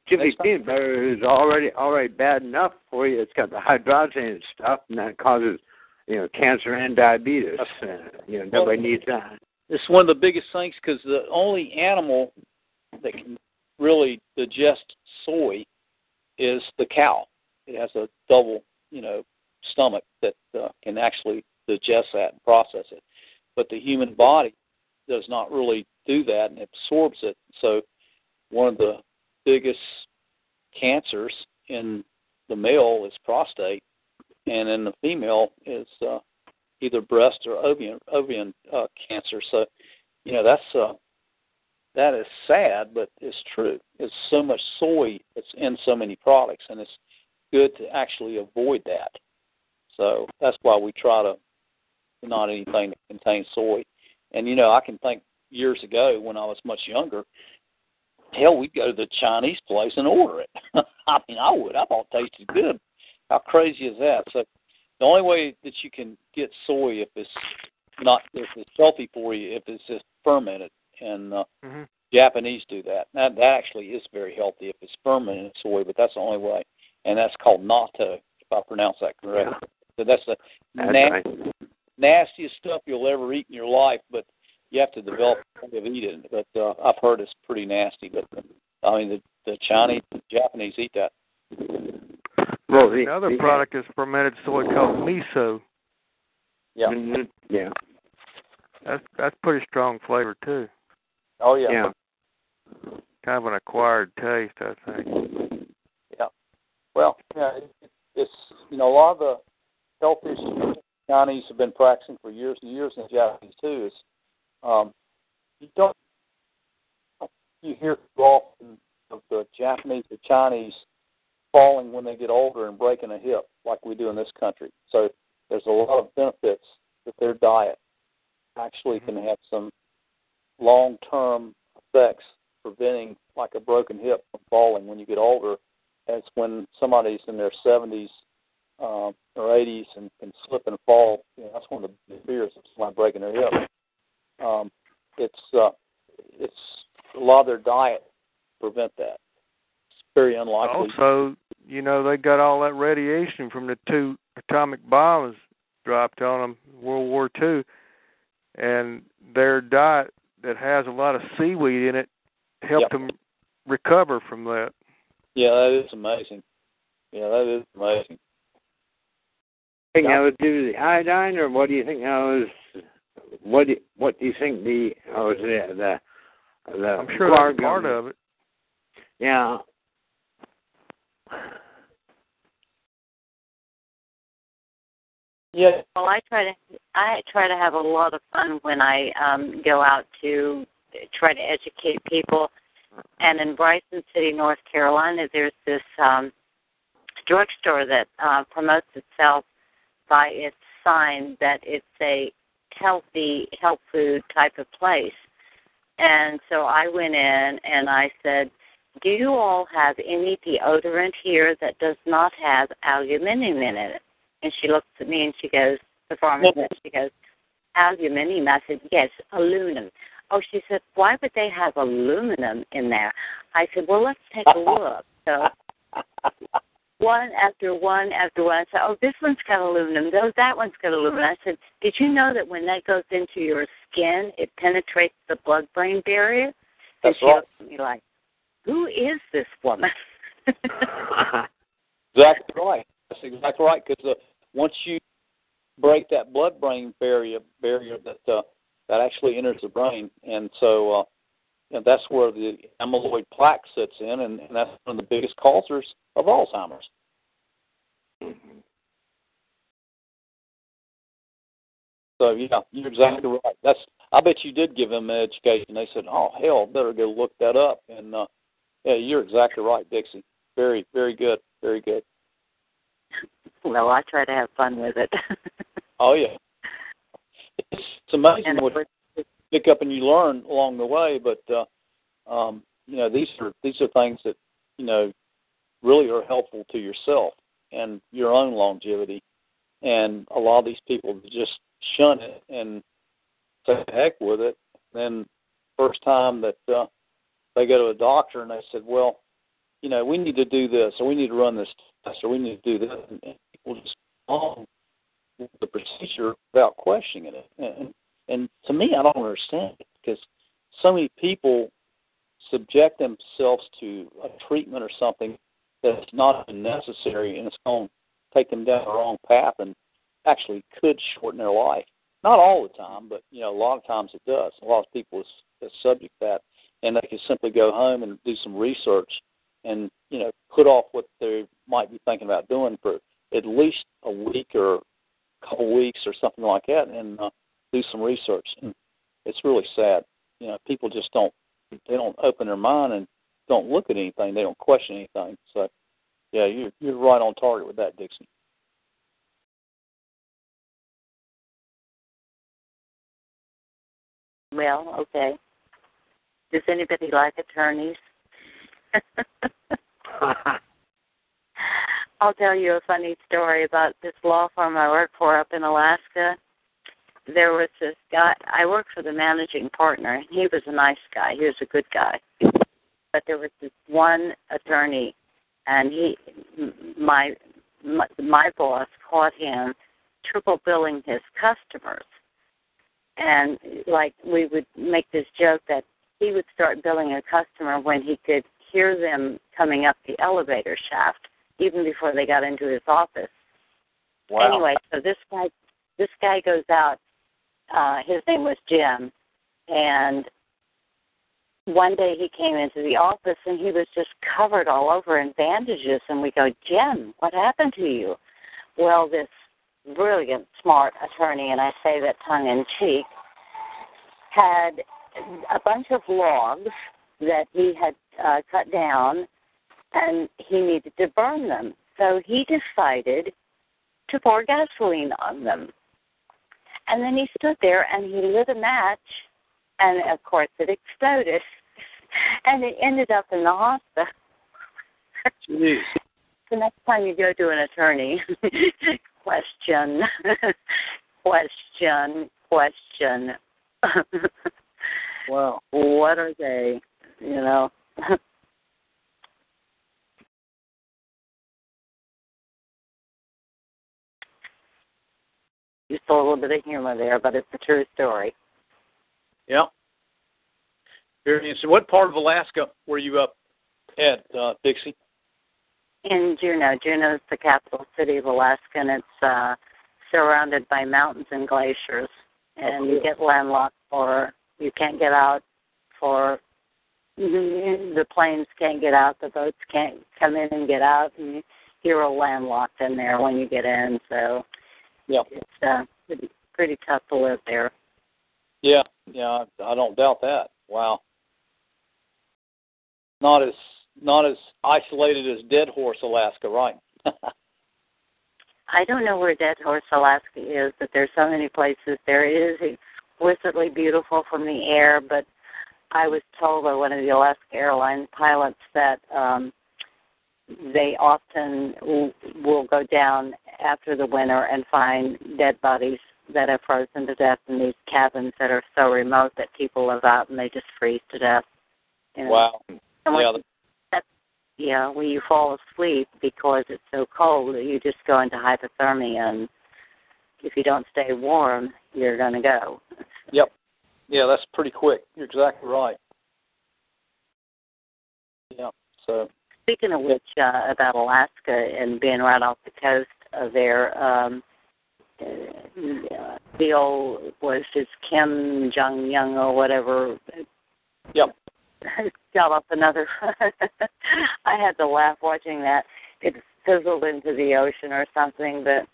peanut butter is already already bad enough for you. It's got the hydrogen and stuff, and that causes you know cancer and diabetes. Uh, you know nobody needs that. It's one of the biggest things because the only animal that can really digest soy is the cow. It has a double, you know, stomach that uh, can actually digest that and process it. But the human body does not really do that and absorbs it. So one of the biggest cancers in the male is prostate, and in the female is uh, either breast or ovarian ovarian uh, cancer. So, you know, that's uh, that is sad, but it's true. It's so much soy that's in so many products, and it's good to actually avoid that. So that's why we try to not anything that contains soy. And you know, I can think years ago when I was much younger, hell, we'd go to the Chinese place and order it. <laughs> I mean, I would. I thought it tasted good. How crazy is that? So the only way that you can get soy if it's not if it's healthy for you if it's just fermented and uh, mm-hmm. Japanese do that. That that actually is very healthy if it's fermented soy, but that's the only way, and that's called natto if I pronounce that correctly. Yeah. So that's the That's na- right. nastiest stuff you'll ever eat in your life, but you have to develop a way of eating. But uh, I've heard it's pretty nasty. But I mean, the the Chinese, the Japanese eat that. Well, the, Another the, product is fermented soy called miso. Yeah. Mm-hmm. Yeah. That's that's pretty strong flavor too. Oh yeah. Yeah. Kind of an acquired taste, I think. Yeah. Well, yeah, it, it's you know a lot of the health issues Chinese have been practicing for years and years, and the Japanese too. Is um, you don't you hear often of the Japanese or Chinese falling when they get older and breaking a hip like we do in this country. So there's a lot of benefits that their diet actually can have some long-term effects preventing like a broken hip from falling when you get older. That's when somebody's in their 70s um, or 80s and can slip and fall. You know, that's one of the fears of somebody breaking their hip. Um, it's uh, it's a lot of their diet prevent that. It's very unlikely. Also, you know, they got all that radiation from the two atomic bombs dropped on them World War Two, and their diet that has a lot of seaweed in it helped Yep. them recover from that. Yeah, that is amazing. Yeah, that is amazing. think that was due to the iodine, or what do you think that was? What do you, what do you think the oh was it the the I'm sure Clark that's part of it. Yeah. Yeah. Well, I try to I try to have a lot of fun when I um go out to try to educate people. And in Bryson City, North Carolina, there's this um drugstore that uh, promotes itself by its sign that it's a healthy health food type of place. And so I went in and I said, "Do you all have any deodorant here that does not have aluminum in it?" And she looks at me and she goes, "The pharmacist." She goes, "Aluminum." I said, "Yes, aluminum." Oh, she said, "Why would they have aluminum in there?" I said, "Well, let's take a <laughs> look." So one after one after one. I said, "Oh, this one's got aluminum. Though that one's got aluminum." I said, "Did you know that when that goes into your skin, it penetrates the blood-brain barrier?" That's and she right. me like, "Who is this woman?" <laughs> <laughs> Exactly right. That's exactly right. Because uh, once you break that blood-brain barrier, barrier that uh, that actually enters the brain, and so uh, you know, that's where the amyloid plaque sits in, and, and that's one of the biggest causers of Alzheimer's. So yeah, you're exactly right. That's I bet you did give them an education. They said, "Oh hell, better go look that up." And uh, yeah, you're exactly right, Dixie. Very, very good, very good. well, I try to have fun with it. Oh yeah, it's, it's amazing And it what you pick up and you learn along the way. But uh, um, you know, these are these are things that you know really are helpful to yourself and your own longevity. And a lot of these people just shun it and say heck with it. Then first time that uh, they go to a doctor and they said, well, you know, we need to do this or we need to run this test or we need to do this, and people just on the procedure without questioning it. And, and to me, I don't understand it because so many people subject themselves to a treatment or something that's not necessary and it's going to take them down the wrong path and actually could shorten their life. Not all the time, but you know, a lot of times it does. A lot of people is, subject to that, and they can simply go home and do some research and you know put off what they might be thinking about doing for at least a week or a couple weeks or something like that, and uh, do some research. And it's really sad. You know, people just don't they don't open their mind and don't look at anything. They don't question anything. So, yeah, you're you're right on target with that, Dixie. well, okay. Does anybody like attorneys? <laughs> I'll tell you a funny story about this law firm I work for up in Alaska. There was this guy, I worked for the managing partner. And he was a nice guy, he was a good guy. But there was this one attorney, and he, my, my, my boss caught him triple billing his customers. And like we would make this joke that he would start billing a customer when he could hear them coming up the elevator shaft even before they got into his office. Wow. Anyway, so this guy this guy goes out. Uh, his name was Jim, and one day he came into the office and he was just covered all over in bandages. And we go, Jim, what happened to you? Well, this brilliant, smart attorney, and I say that tongue in cheek, had a bunch of logs that he had uh, cut down and he needed to burn them. So he decided to pour gasoline on them. And then he stood there and he lit a match, and of course it exploded. <laughs> And it ended up in the hospital. Jeez. <laughs> The next time you go to an attorney, <laughs> question, question, question. Wow. what are they? You know. Just a little bit of humor there, but it's a true story. Yeah. Very interesting. What part of Alaska were you up at, uh, Dixie? In Juneau, Juneau is the capital city of Alaska, and it's uh, surrounded by mountains and glaciers. And you get landlocked, or you can't get out. For the planes can't get out, the boats can't come in and get out, and you're all landlocked in there when you get in. So Yeah. it's uh, pretty, pretty tough to live there. Yeah, yeah, I, I don't doubt that. Wow. Not as not as isolated as Dead Horse, Alaska, right? <laughs> I don't know where Dead Horse, Alaska is, but there's so many places. There it is exquisitely beautiful from the air, but I was told by one of the Alaska Airlines pilots that um they often will go down after the winter and find dead bodies that are frozen to death in these cabins that are so remote that people live out and they just freeze to death. You know? Wow. And Yeah, when, that's, yeah, when you fall asleep because it's so cold, you just go into hypothermia, and if you don't stay warm, you're going to go. Yep. Yeah, that's pretty quick. You're exactly right. Yeah. So Speaking of which, uh, about Alaska and being right off the coast of there, um, uh, the old was his Kim Jong Young or whatever. Yep. <laughs> Got up another. <laughs> I had to laugh watching that. It fizzled into the ocean or something, but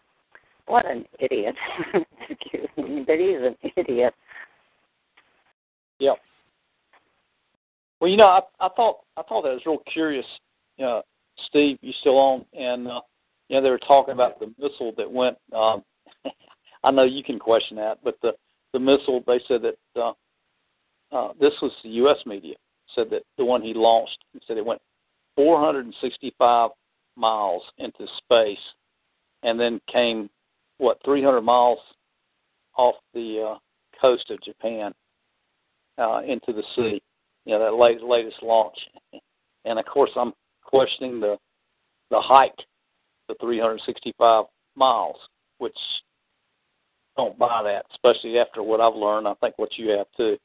what an idiot! <laughs> Excuse me, but he's an idiot. Yep. Well, you know, I I thought I thought that was real curious. Uh, Steve, you still on? And uh, you know, they were talking about the missile that went. Um, <laughs> I know you can question that, but the the missile they said that uh, uh, this was the U.S. media said that the one he launched he said it went 465 miles into space, and then came what 300 miles off the uh, coast of Japan uh, into the sea. You know that latest, latest launch, <laughs> and of course I'm questioning the the height, the 365 miles, which don't buy that, especially after what I've learned. I think what you have too,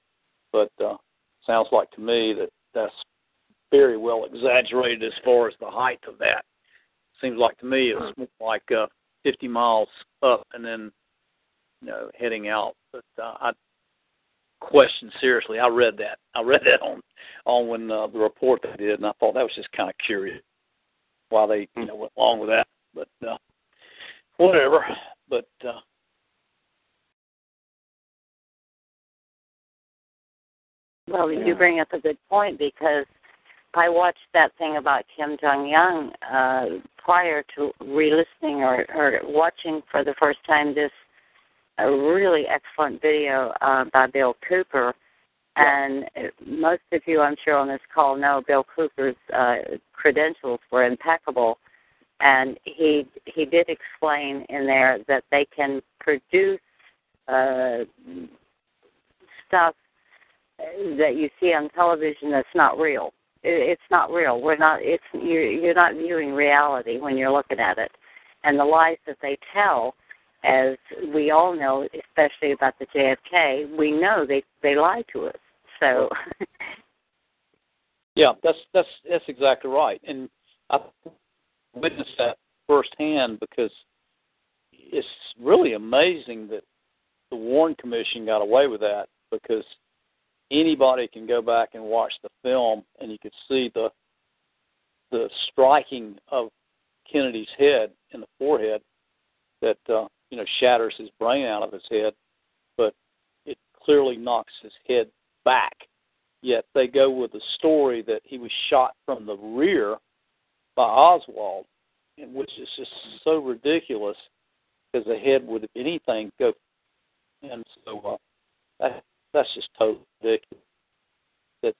but uh, sounds like to me that that's very well exaggerated as far as the height of that. Seems like to me it's more like uh, 50 miles up and then you know heading out. But uh, I question seriously. I read that. I read that on on when uh, the report they did, and I thought that was just kind of curious why they you know went along with that. But uh, whatever. But uh, Well, you bring up a good point because I watched that thing about Kim Jong Un uh, prior to re-listening or, or watching for the first time this a really excellent video uh, by Bill Cooper. And most of you, I'm sure, on this call know Bill Cooper's uh, credentials were impeccable, and he he did explain in there that they can produce uh, stuff that you see on television that's not real. It, it's not real. We're not. It's you're, you're not viewing reality when you're looking at it, and the lies that they tell, as we all know, especially about the JFK, we know they they lie to us. So. <laughs> yeah, that's that's that's exactly right, and I witnessed that firsthand because it's really amazing that the Warren Commission got away with that because anybody can go back and watch the film and you could see the the striking of Kennedy's head in the forehead that uh, you know shatters his brain out of his head, but it clearly knocks his head back. Yet they go with the story that he was shot from the rear by Oswald, which is just so ridiculous because the head would, if anything, go. And so uh, that that's just totally ridiculous. That,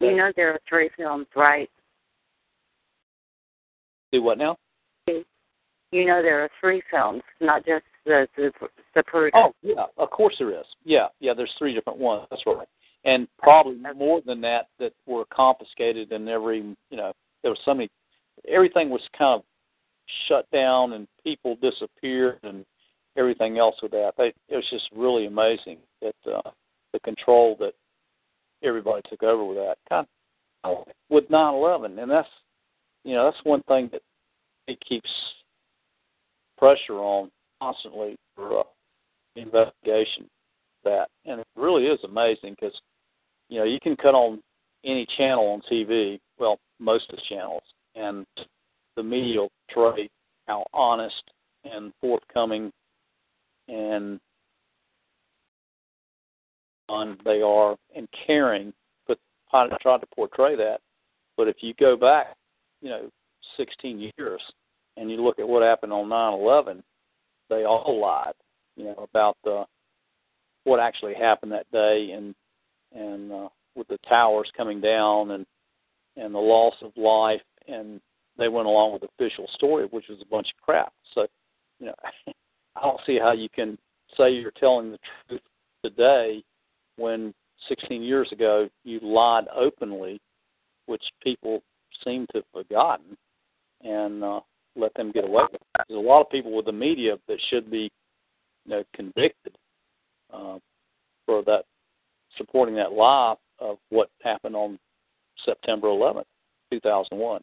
that you know there are three films, right? do what now? You know there are three films, not just the the Zapruder. Oh yeah, of course there is. Yeah, yeah. There's three different ones. That's right. And probably more than that that were confiscated and never even you know there was so many. Everything was kind of shut down and people disappeared and everything else with that. They, it was just really amazing that uh, the control that everybody took over with that. Kind of with 9/11, and that's you know that's one thing that it keeps pressure on constantly for uh, investigation. That and it really is amazing because you know you can cut on any channel on TV, well most of the channels, and the media will portray how honest and forthcoming and on they are and caring, but I tried to portray that. But if you go back, you know, 16 years, and you look at what happened on nine eleven, they all lied, you know, about the what actually happened that day and and uh, with the towers coming down and and the loss of life and they went along with the official story which was a bunch of crap so you know <laughs> i don't see how you can say you're telling the truth today when 16 years ago you lied openly which people seem to have forgotten and uh, let them get away with it. There's a lot of people with the media that should be you know convicted uh, for that supporting that lie of what happened on September 11th, 2001,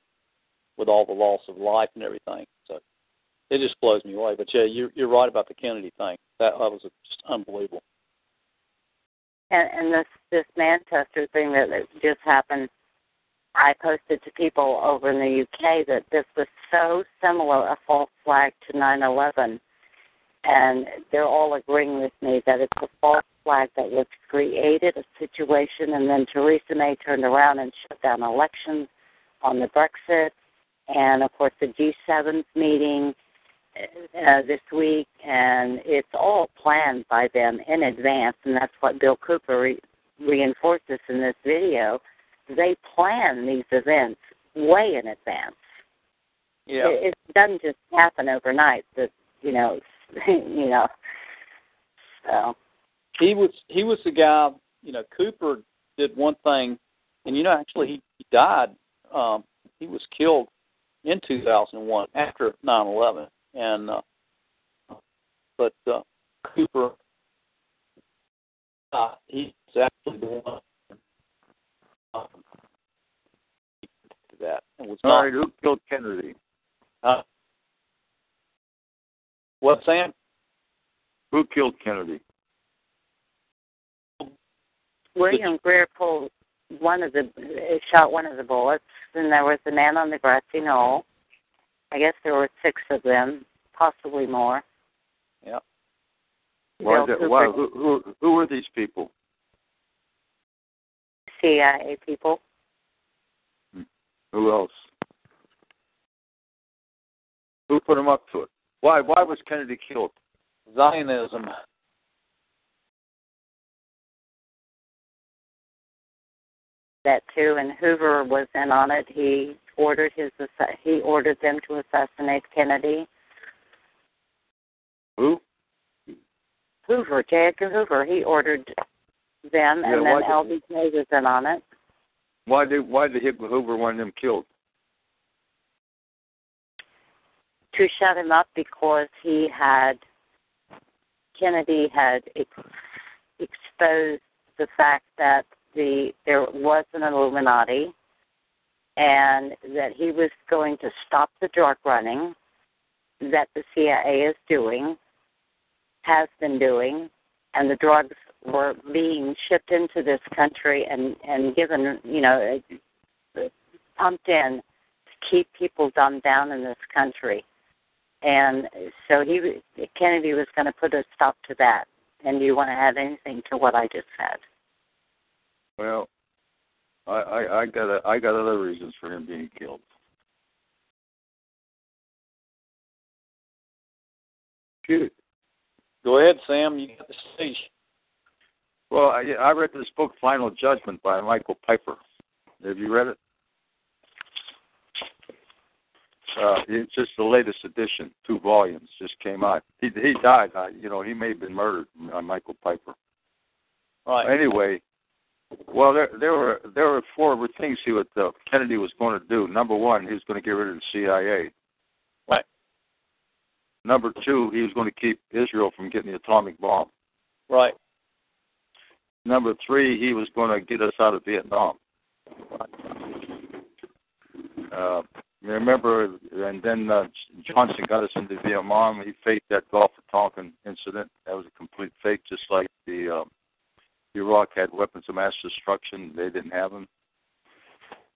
with all the loss of life and everything. So it just blows me away. But yeah, you're you're right about the Kennedy thing. That, that was just unbelievable. And, and this this Manchester thing that just happened, I posted to people over in the UK that this was so similar a false flag to 9/11 and they're all agreeing with me that it's a false flag that was created a situation, and then Theresa May turned around and shut down elections on the Brexit, and of course the G7's meeting uh, this week, and it's all planned by them in advance, and that's what Bill Cooper re- reinforces in this video. They plan these events way in advance. Yeah. It, it doesn't just happen overnight. That you know, <laughs> you know. So he was he was the guy. You know, Cooper did one thing, and you know, actually, he, he died. Um, he was killed in 2001 after 9/11, and uh, but uh, Cooper, uh, he's actually the one um, that and was All not. right, who killed Kennedy? Uh, what, Sam? Who killed Kennedy? William Greer pulled one of the shot one of the bullets, and there was the man on the grassy knoll. I guess there were six of them, possibly more. Yeah. Why, Bill why who, who who were these people? CIA people. Hmm. Who else? Who put him up to it? Why why was Kennedy killed? Zionism. That too, and Hoover was in on it. He ordered his he ordered them to assassinate Kennedy. Who? Hoover, J. Edgar Hoover. He ordered them, Yeah, and then LBJ was in on it. Why did why did Hoover want them killed? to shut him up because he had Kennedy had ex- exposed the fact that the there was an Illuminati and that he was going to stop the drug running that the CIA is doing, has been doing, and the drugs were being shipped into this country and and given, you know, pumped in to keep people dumbed down in this country and so he Kennedy was going to put a stop to that. And do you want to add anything to what I just said? Well, I I, I got a, I got other reasons for him being killed. Shoot. Go ahead, Sam. You got the stage. Well, I, I read this book, Final Judgment, by Michael Piper. Have you read it? Uh, it's just the latest edition, two volumes, just came out. He he died. Uh, you know, he may have been murdered by Michael Piper. Right. Anyway, well, there there were there were four things he would uh, Kennedy was going to do. Number one, he was going to get rid of the CIA. Right. Number two, he was going to keep Israel from getting the atomic bomb. Right. Number three, he was going to get us out of Vietnam. Right. Uh, remember, and then uh, Johnson got us into Vietnam. He faked that Gulf of Tonkin incident. That was a complete fake, just like the uh, Iraq had weapons of mass destruction. They didn't have them.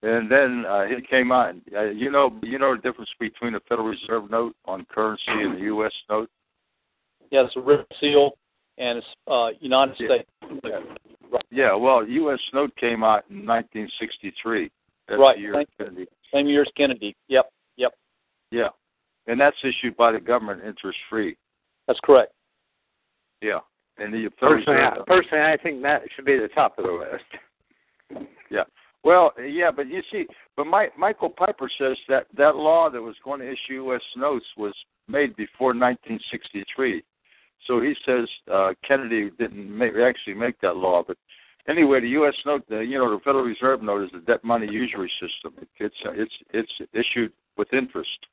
And then uh, he came out. Uh, you know, you know the difference between a Federal Reserve note on currency and the U.S. note. Yeah, it's a RIP seal, and it's uh, United Yeah. States. Yeah, Yeah. well, U.S. note came out in 1963. That's Right, year Kennedy. Same year as Kennedy. Yep. Yep. Yeah. and that's issued by the government interest free. That's correct. Yeah, and the Personally, I, personally, I think that should be the top of the list. Yeah. Well, yeah, but you see, but Mike, Michael Piper says that that law that was going to issue U.S. notes was made before 1963. So he says uh, Kennedy didn't make, actually make that law. But anyway, the U.S. note, the, you know, the Federal Reserve note is the debt money usury system. It, it's it's it's issued with interest,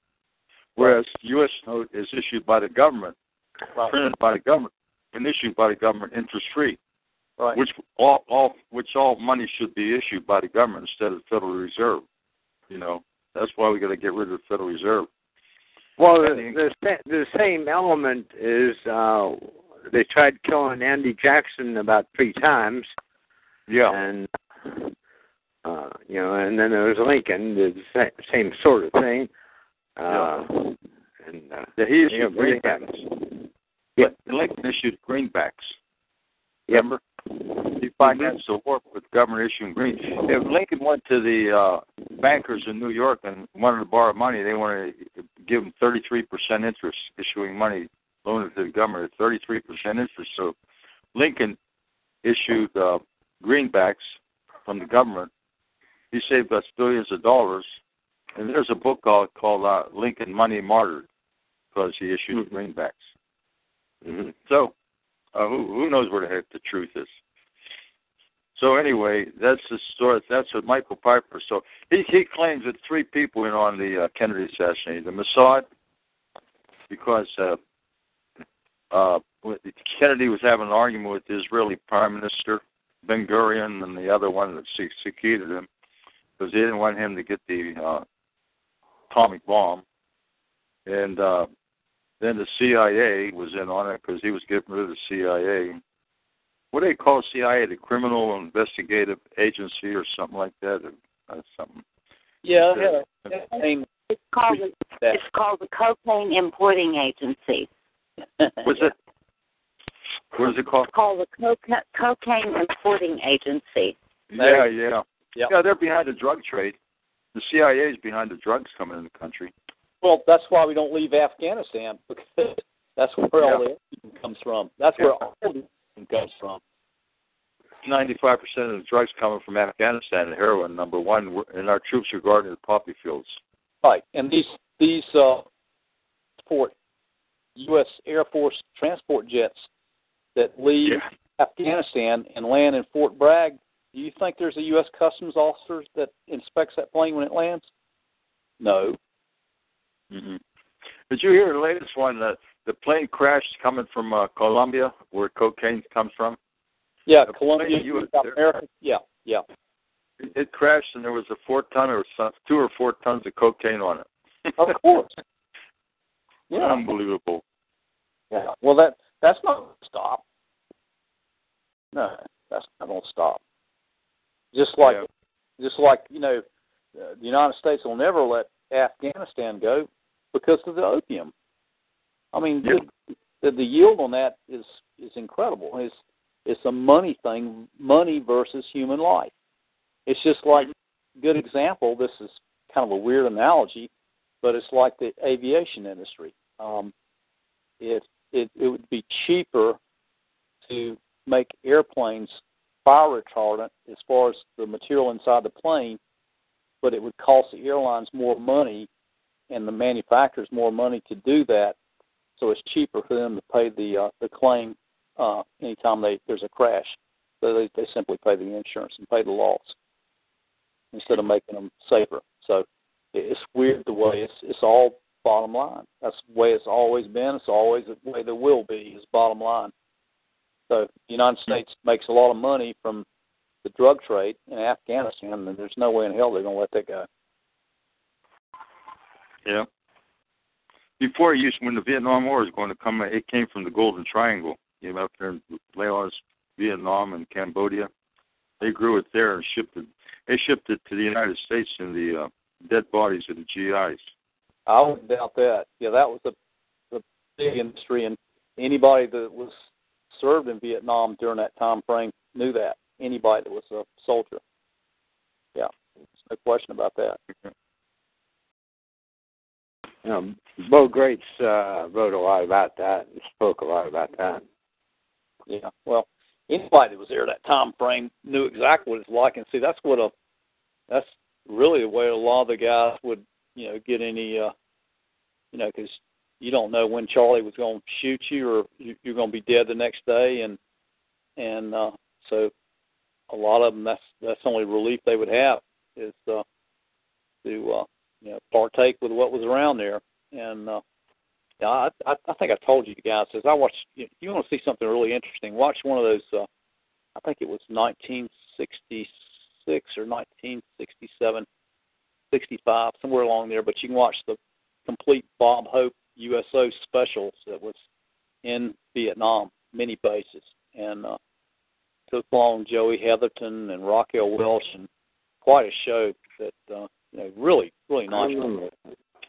whereas U.S. note is issued by the government, printed by the government, and issued by the government interest free. Right. Which all all which all money should be issued by the government instead of the Federal Reserve. You know, that's why we got to get rid of the Federal Reserve. Well, the, the the same element is uh, they tried killing Andy Jackson about three times. Yeah. And uh, you know, and then there was Lincoln, the sa- same sort of thing. Uh, And uh, Yeah, he you know, issued everything Yeah. Lincoln issued greenbacks. Remember? He financed the war with government issuing green. If Lincoln went to the uh, bankers in New York and wanted to borrow money, they wanted to give him 33% interest, issuing money, loaning to the government at 33% interest. So Lincoln issued uh, greenbacks from the government. He saved us billions of dollars. And there's a book called, called uh, Lincoln Money Martyred because he issued greenbacks. Mm-hmm. So, uh, who who knows where the heck the truth is? So anyway, that's the story. That's what Michael Piper. So he he claims that three people went on the uh, Kennedy assassination: the Mossad, because uh, uh, Kennedy was having an argument with the Israeli Prime Minister Ben Gurion, and the other one that succeeded him because they didn't want him to get the uh, atomic bomb, and uh, then the CIA was in on it because he was getting rid of the CIA. What do they call CIA? The Criminal Investigative Agency or something like that? Or, uh, something. Yeah, I had a. It's called the, it's called the Cocaine Importing Agency. <laughs> What's it? What is it called? It's called the Coca- Cocaine Importing Agency. Yeah, yeah. Yep. Yeah, they're behind the drug trade. The CIA is behind the drugs coming in the country. Well, that's why we don't leave Afghanistan <laughs> because that's where all Yeah. the income comes from. That's where all the income comes from. Ninety-five percent of the drugs coming from Afghanistan, and heroin number one, and our troops are guarding the poppy fields. Right, and these these uh, transport U.S. Air Force transport jets that leave Afghanistan and land in Fort Bragg. Do you think there's a U.S. Customs officer that inspects that plane when it lands? No. Hmm Did you hear the latest one? The the plane crashed coming from uh, Colombia, where cocaine comes from. Yeah, The Colombia, South America. Yeah, yeah. It, it crashed, and there was a four ton or some, two or four tons of cocaine on it. Of course. <laughs> Yeah. Unbelievable. Yeah. Well, that that's not going to stop. No, that's not going to stop. Just like, just like you know, uh, the United States will never let Afghanistan go because of the opium. I mean, the, the the yield on that is is incredible. It's it's a money thing, money versus human life. It's just like good example. This is kind of a weird analogy, but it's like the aviation industry. Um, it it it would be cheaper to make airplanes fire retardant as far as the material inside the plane, but it would cost the airlines more money and the manufacturers more money to do that. So it's cheaper for them to pay the uh, the claim uh, anytime they there's a crash. So they they simply pay the insurance and pay the loss instead of making them safer. So it's weird the way it's it's all bottom line. That's the way it's always been. It's always the way there will be. Is bottom line. So the United States makes a lot of money from the drug trade in Afghanistan, and there's no way in hell they're going to let that go. Yeah. Before it used when the Vietnam War was going to come, it came from the Golden Triangle. You know, up there in Laos, Vietnam, and Cambodia. They grew it there and shipped it. They shipped it to the United States in the uh, dead bodies of the GIs. I wouldn't doubt that. Yeah, that was the the big industry, and anybody that was served in Vietnam during that time frame knew that. Anybody that was a soldier. Yeah, there's no question about that. You know, Bo Gritz uh, wrote a lot about that and spoke a lot about that. Yeah. Well, anybody that was there that time frame knew exactly what it's like, and see, that's what a that's really the way a lot of the guys would, you know, get any, uh, you know, because you don't know when Charlie was going to shoot you or you're going to be dead the next day, and and uh, so a lot of them that's that's the only relief they would have is uh, to uh, you know partake with what was around there. And uh, yeah, I, I I think I told you guys says I watched. You, you want to see something really interesting? Watch one of those. Uh, I think it was 1966 or 1967, 65, somewhere along there. But you can watch the complete Bob Hope USO specials that was in Vietnam, many bases, and uh, took along Joey Heatherton and Raquel Welch, and quite a show that uh, you know really really nice.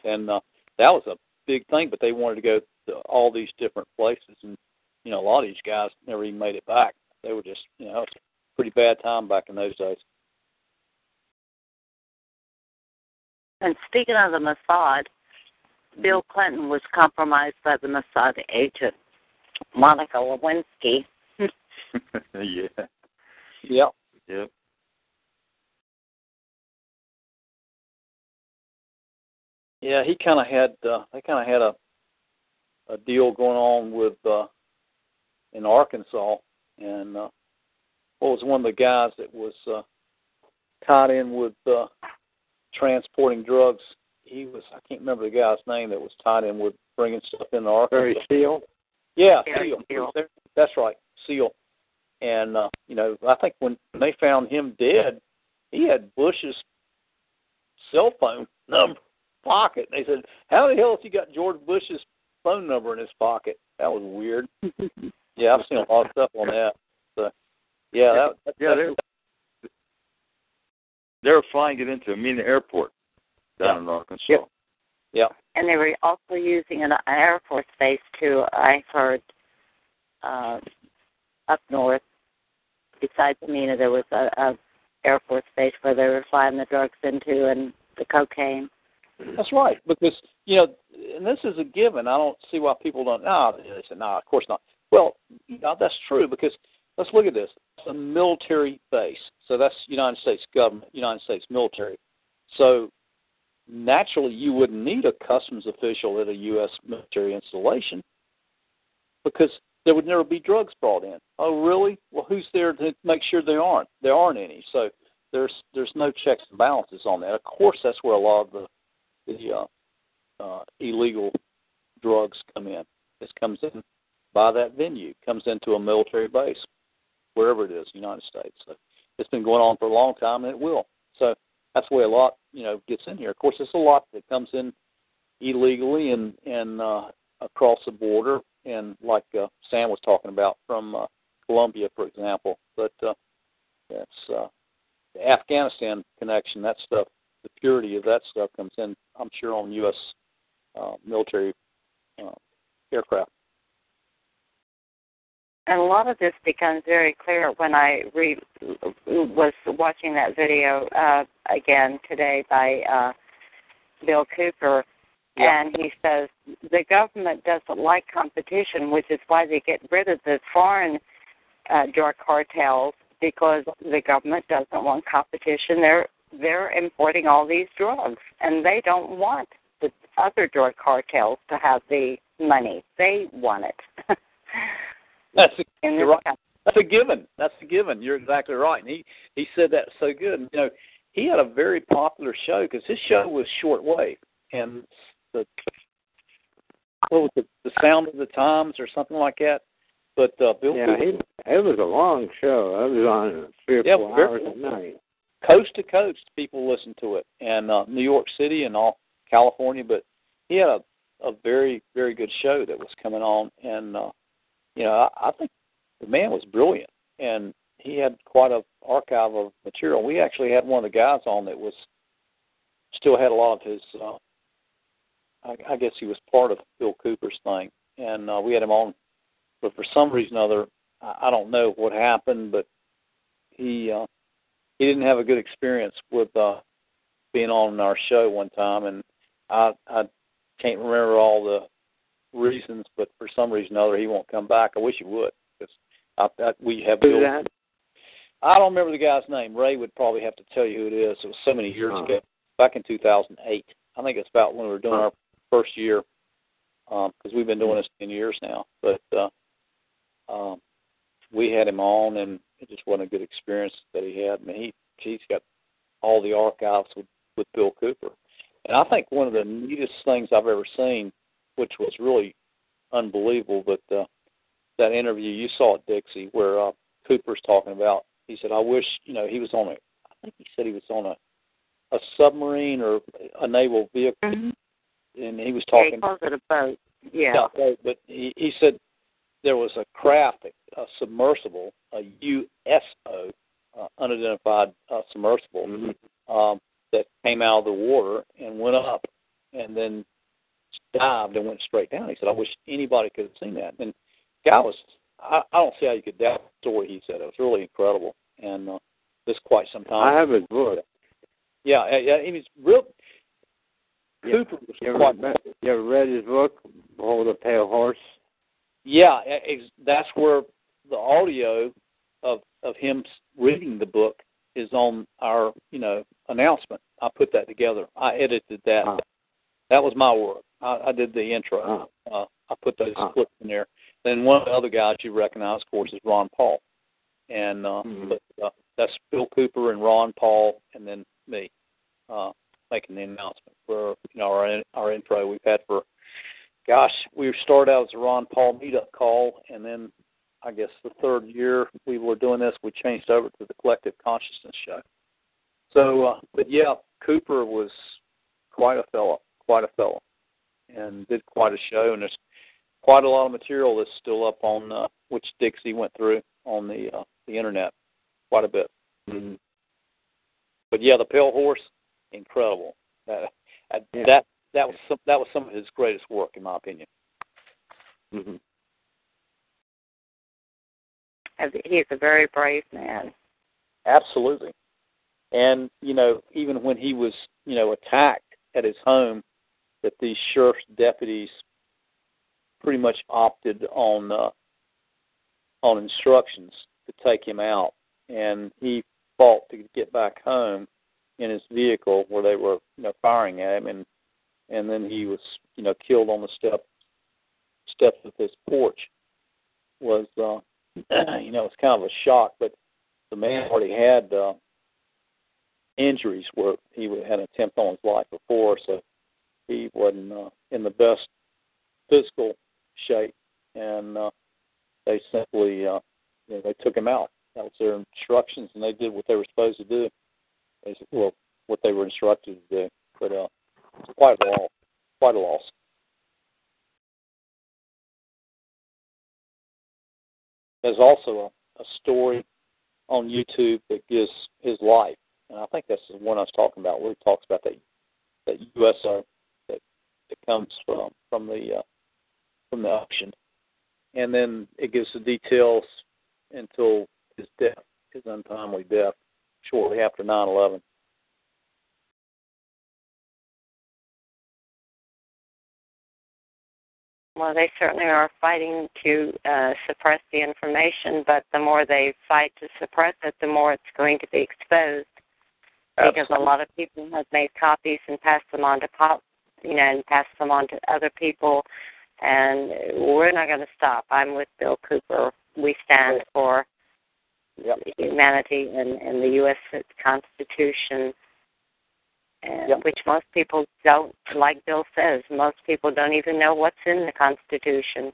And uh, that was a big thing, but they wanted to go to all these different places, and you know a lot of these guys never even made it back. They were just you know it was a pretty bad time back in those days. And speaking of the Mossad, Bill Clinton was compromised by the Mossad agent, Monica Lewinsky. <laughs> yeah. Yep. Yep. Yeah, he kind of had. Uh, they kind of had a a deal going on with uh, in Arkansas, and uh, what was one of the guys that was uh, tied in with uh, transporting drugs. He was I can't remember the guy's name that was tied in with bringing stuff into Arkansas. Barry Seal. Yeah, Barry Seal. Seal. That's right, Seal. And uh, you know, I think when they found him dead, he had Bush's cell phone number pocket. They said, "How the hell has he got George Bush's phone number in his pocket?" That was weird. <laughs> yeah, I've seen a lot of stuff on that. So, yeah, that, that, Yeah, that's, they they were flying it into Mena Airport down in Arkansas. Yeah. yeah. And they were also using an Air Force base too. I heard uh, up north. Besides Mena, there was a, a Air Force base where they were flying the drugs into and the cocaine. That's right, because you know, and this is a given. I don't see why people don't. No, they say, no, of course not. Well, that's true because let's look at this. It's a military base, so that's United States government, United States military. So naturally, you wouldn't need a customs official at a U.S. military installation because there would never be drugs brought in. Oh, really? Well, who's there to make sure there aren't? There aren't any. So there's there's no checks and balances on that. Of course, that's where a lot of the the uh, uh, illegal drugs come in. This comes in by that venue, comes into a military base, wherever it is, United States. So it's been going on for a long time, and it will. So that's the way a lot, you know, gets in here. Of course, there's a lot that comes in illegally and and uh, across the border, and like uh, Sam was talking about from uh, Colombia, for example. But uh, that's uh, the Afghanistan connection. That stuff the purity of that stuff comes in, I'm sure, on U.S. Uh, military uh, aircraft. And a lot of this becomes very clear when I re- was watching that video uh, again today by uh, Bill Cooper, Yeah. and he says the government doesn't like competition, which is why they get rid of the foreign uh, drug cartels because the government doesn't want competition. They're they're importing all these drugs, and they don't want the other drug cartels to have the money. They want it. <laughs> That's a, <laughs> In you're right. country. That's a given. That's a given. You're exactly right. And he he said that so good. And, you know, he had a very popular show because his show was shortwave, and the what was it, the sound of the times or something like that. But uh, Bill Yeah, Cooper, he, it was a long show. I was on three or Yeah, four hours long. at night. Coast to coast, people listened to it, and uh, New York City and all California. But he had a a very very good show that was coming on, and uh, you know I, I think the man was brilliant, and he had quite a archive of material. We actually had one of the guys on that was still had a lot of his. Uh, I, I guess he was part of Bill Cooper's thing, and uh, we had him on, but for some reason or other, I, I don't know what happened, but he uh, he didn't have a good experience with uh, being on our show one time, and I I can't remember all the reasons, but for some reason or other, he won't come back. I wish he would because I, I, we have. Who's that? I don't remember the guy's name. Ray would probably have to tell you who it is. It was so many years Huh. ago, back in 2008. I think it's about when we were doing Huh. our first year, because we've been doing this 10 years now. But uh, um, we had him on, and it just wasn't a good experience that he had. I mean, he he's got all the archives with with Bill Cooper, and I think one of the neatest things I've ever seen, which was really unbelievable, but uh, that interview you saw at Dixie where uh, Cooper's talking about. He said, "I wish you know he was on a. I think he said he was on a a submarine or a naval vehicle, and he was Yeah, he talking. calls it a boat. Yeah. Yeah, right, but he, he said there was a craft, a submersible, a USO, uh, unidentified uh, submersible, um, that came out of the water and went up, and then dived and went straight down. He said, "I wish anybody could have seen that." And guy was, I, I don't see how you could doubt the story. He said it was really incredible, and uh, this quite some time. I have his book. Yeah, yeah, yeah, he was real. Cooper was You ever, quite read, you ever read his book, Hold a Pale Horse? Yeah, that's where the audio of of him reading the book is on our you know announcement. I put that together. I edited that. That was my work. I, I did the intro. Uh, I put those clips in there. Then one of the other guys you recognize, of course, is Ron Paul, and uh, but uh, that's Bill Cooper and Ron Paul, and then me uh, making the announcement for you know our our intro we've had for gosh, we started out as a Ron Paul meetup call, and then I guess the third year we were doing this, we changed over to the Collective Consciousness Show. So, uh, but yeah, Cooper was quite a fellow, quite a fellow, and did quite a show. And there's quite a lot of material that's still up on uh, which Dixie went through on the uh, the internet, quite a bit. Mm-hmm. But yeah, the Pale Horse, incredible. That that that was some, that was some of his greatest work, in my opinion. Mm-hmm. He's a very brave man. Absolutely. And, you know, even when he was, you know, attacked at his home, that these sheriff's deputies pretty much opted on uh, on instructions to take him out, and he fought to get back home in his vehicle where they were, you know, firing at him, and and then he was, you know, killed on the step steps of his porch. Was uh, <clears throat> you know, it's kind of a shock, but the man already had uh, injuries where he had an attempt on his life before, so he wasn't uh, in the best physical shape, and uh, they simply uh, you know, they took him out. That was their instructions, and they did what they were supposed to do. They, said, well, what they were instructed to do, but uh, quite a loss. Quite a loss. There's also a, a story on YouTube that gives his life, and I think that's the one I was talking about, where he talks about that that USO that that comes from from the uh, from the ocean, and then it gives the details until his death, his untimely death, shortly after 9/11. Well, they certainly are fighting to uh, suppress the information, but the more they fight to suppress it, the more it's going to be exposed. Absolutely. Because a lot of people have made copies and passed them on to pop, you know, and passed them on to other people, and we're not going to stop. I'm with Bill Cooper. We stand for humanity and, and the U.S. Constitution, and which most people don't, like Bill says, most people don't even know what's in the Constitution.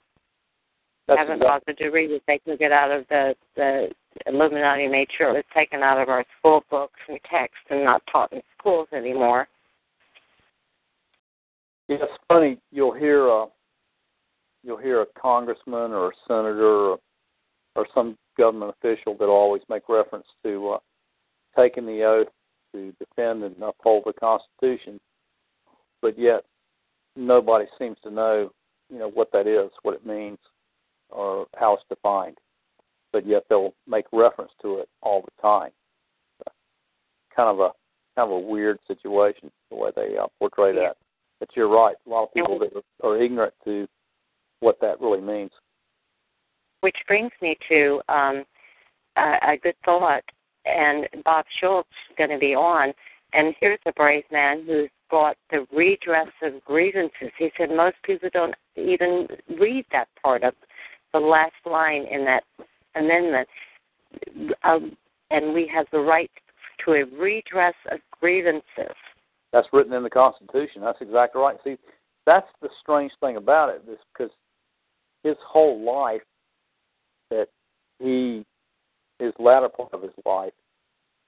That's haven't exactly- bothered to read it. They can get out of the the Illuminati made sure it was taken out of our school books and text and not taught in schools anymore. Yeah, it's funny. You'll hear a you'll hear a congressman or a senator or, or some government official that always make reference to uh, taking the oath to defend and uphold the Constitution, but yet nobody seems to know, you know, what that is, what it means, or how it's defined. But yet they'll make reference to it all the time. Kind of a kind of a weird situation the way they uh, portray that. but you're right. A lot of people that are, are ignorant to what that really means. Which brings me to um, a, a good thought, and Bob Schulz is going to be on. And here's a brave man who's brought the redress of grievances. He said most people don't even read that part of the last line in that amendment. Um, and we have the right to a redress of grievances. That's written in the Constitution. That's exactly right. See, that's the strange thing about it, is because his whole life, that he, his latter part of his life,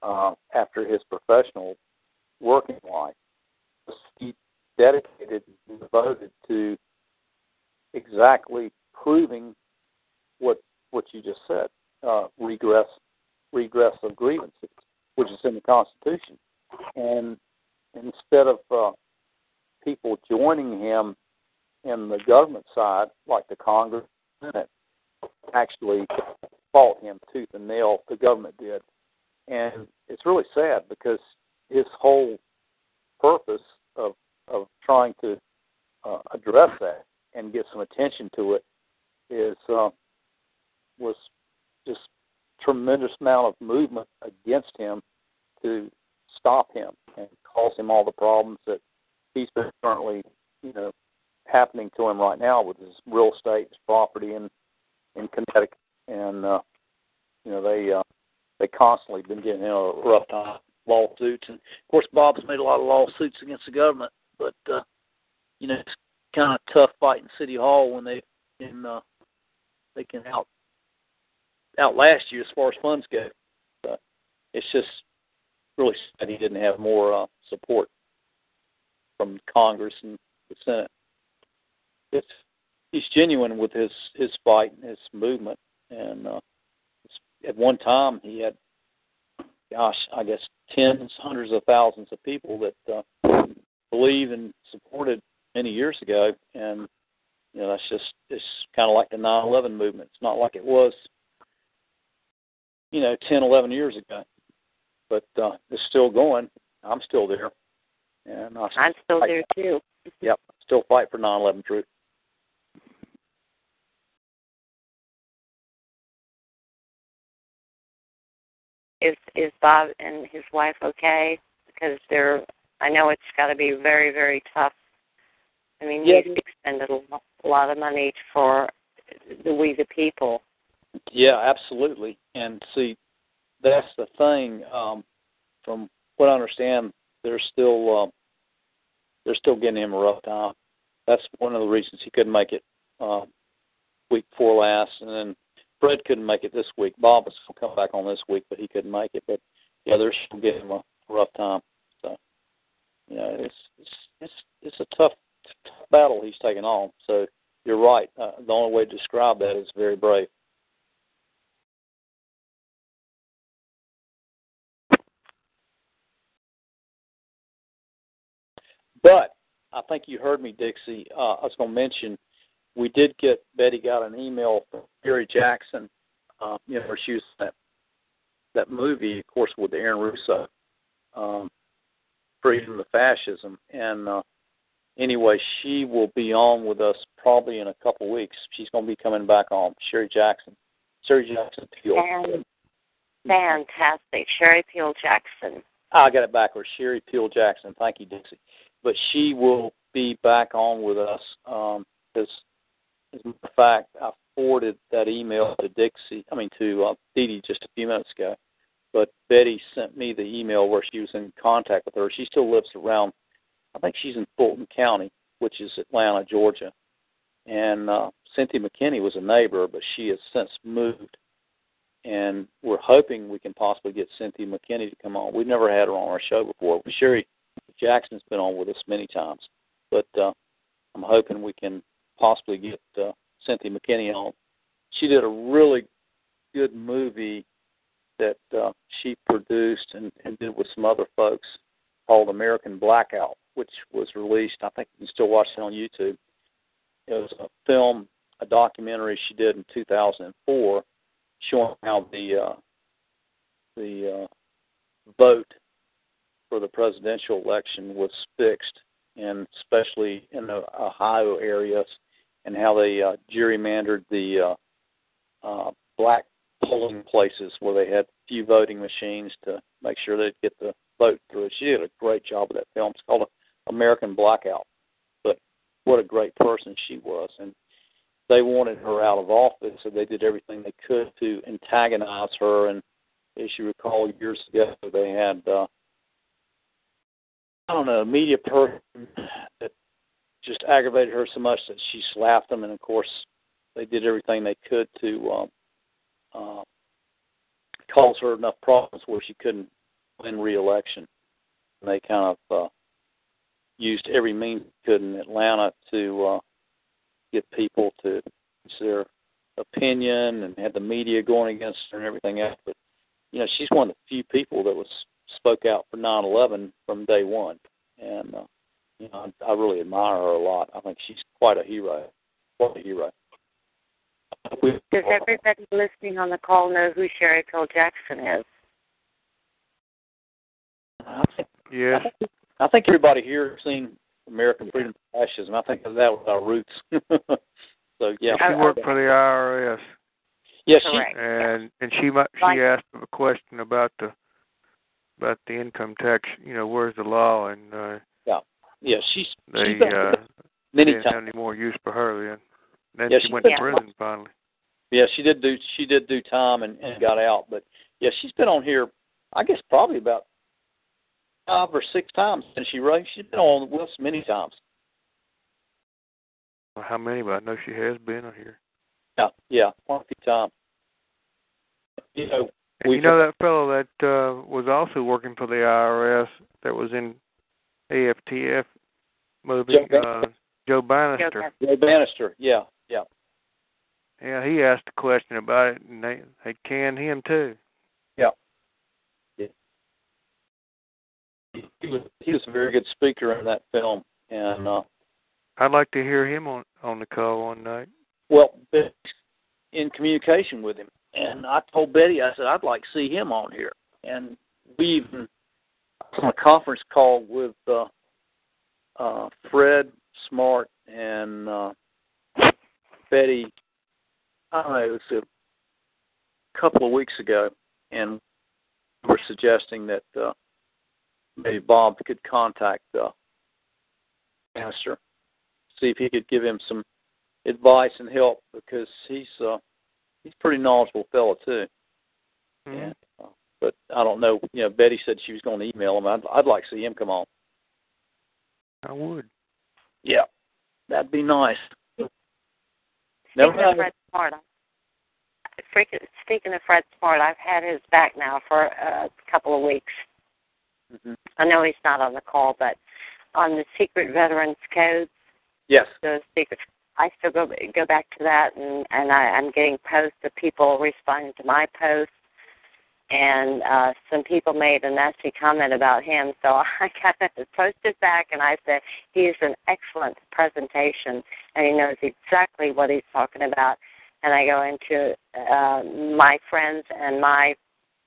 uh, after his professional working life, he dedicated and devoted to exactly proving what what you just said, uh, regress regress of grievances, which is in the Constitution. And instead of uh, people joining him in the government side, like the Congress Senate, actually fought him tooth and nail. The government did, and it's really sad because his whole purpose of of trying to uh, address that and get some attention to it is uh, was just tremendous amount of movement against him to stop him and cause him all the problems that he's been currently, you know, happening to him right now with his real estate, his property in in Connecticut, and uh, you know they uh, they constantly been getting in a rough time lawsuits, and of course Bob's made a lot of lawsuits against the government, but uh, you know it's kind of tough fighting City Hall when they can uh, they can out outlast you as far as funds go. But it's just really sad he didn't have more uh, support from Congress and the Senate. It's he's genuine with his his fight and his movement, and uh, at one time he had, gosh, I guess tens, hundreds of thousands of people that uh, believe and supported many years ago, and you know that's just it's kind of like the 9/11 movement. It's not like it was, you know, 10, 11 years ago, but uh, it's still going. I'm still there, and I I'm still there too. Yep, still fight for 9/11 truth. Is is Bob and his wife okay? Because they're I know it's got to be very very tough. I mean, Yeah. he's expended a lo- a lot of money for the we the people. Yeah, absolutely. And see, that's the thing. Um, from what I understand, they're still um, they're still getting him a rough time. That's one of the reasons he couldn't make it um, week before last, and then Fred couldn't make it this week. Bob was going to come back on this week, but he couldn't make it. But yeah, they're still getting him a rough time. So you know, it's it's it's it's a tough, tough battle he's taking on. So you're right. Uh, the only way to describe that is very brave. But I think you heard me, Dixie. Uh, I was going to mention we did get Betty got an email from Sherry Jackson. Uh, you know, where she was in that that movie, of course, with Aaron Russo, um, Freedom of Fascism, and uh, anyway, she will be on with us probably in a couple weeks. She's going to be coming back on. Sherry Jackson, Sherry Jackson Peel. And fantastic, Sherry Peel Jackson. I got it backwards. Sherry Peel Jackson. Thank you, Dixie. But she will be back on with us. Um, as, as a matter of fact, I forwarded that email to Dixie. I mean to uh, Dee Dee just a few minutes ago. But Betty sent me the email where she was in contact with her. She still lives around. I think she's in Fulton County, which is Atlanta, Georgia. And uh, Cynthia McKinney was a neighbor, but she has since moved and we're hoping we can possibly get Cynthia McKinney to come on. We've never had her on our show before. Sherry Jackson's been on with us many times, but uh, I'm hoping we can possibly get uh, Cynthia McKinney on. She did a really good movie that uh, she produced and, and did with some other folks called American Blackout, which was released. I think you can still watch it on YouTube. It was a film, a documentary she did in 2004 showing how the uh, the uh, vote for the presidential election was fixed and especially in the Ohio areas, and how they uh, gerrymandered the uh, uh, black polling places where they had few voting machines to make sure they'd get the vote through. She did a great job of that film. It's called American Blackout. But what a great person she was, and they wanted her out of office, so they did everything they could to antagonize her. And as you recall, years ago, they had uh, I don't know a media person that just aggravated her so much that she slapped them, and of course, they did everything they could to um, uh, cause her enough problems where she couldn't win re-election. And they kind of uh, used every means they could in Atlanta to uh, get people to their opinion and had the media going against her and everything else. But you know, she's one of the few people that was spoke out for 9/11 from day one, and uh, you know, I, I really admire her a lot. I think she's quite a hero, quite a hero. Does everybody listening on the call know who Sherry Cole Jackson is? Yes. I think everybody here has seen American Freedom of Fascism. I think that was our roots. <laughs> so yeah, she worked for the IRS. Yes, she and and she might she asked a question about the about the income tax. You know, where's the law? And uh, yeah, yeah, she's they she's uh, many didn't times. have any more use for her then. Then Yeah, she she went to prison finally. Yeah, she did do she did do time and, and got out, but yeah, she's been on here. I guess probably about five or six times since she wrote. She's been on with us many times. Well, how many? But I know she has been on here. Yeah, yeah, quite a few times. You know, And you know that fellow that uh was also working for the IRS that was in AFTF movie, Joe Ban- uh Joe Banister. Joe Banister. Yeah, yeah. Yeah, he asked a question about it and they they canned him too. Yeah. yeah. He was he was a very good speaker in that film, and uh, I'd like to hear him on on the call one night. well, in communication with him, and I told Betty, I said I'd like to see him on here, and we even on a conference call with uh, uh, Fred Smart and uh, Betty. I don't know, it was a couple of weeks ago, and we were suggesting that uh, maybe Bob could contact uh, Master, see if he could give him some advice and help because he's uh, he's a pretty knowledgeable fellow too. And, uh, but I don't know. You know, Betty said she was going to email him. I'd, I'd like to see him come on. I would. Yeah, that'd be nice. Never Speaking of. Fred Smart, I- freaking- speaking of Fred Smart, I've had his back now for a couple of weeks. Mm-hmm. I know he's not on the call, but on the secret veterans codes, Yes. the secret, I still go go back to that, and and I, I'm getting posts of people responding to my posts, and uh, some people made a nasty comment about him, so <laughs> I kind of posted back, and I said he is an excellent presentation, and he knows exactly what he's talking about, and I go into uh, my friends and my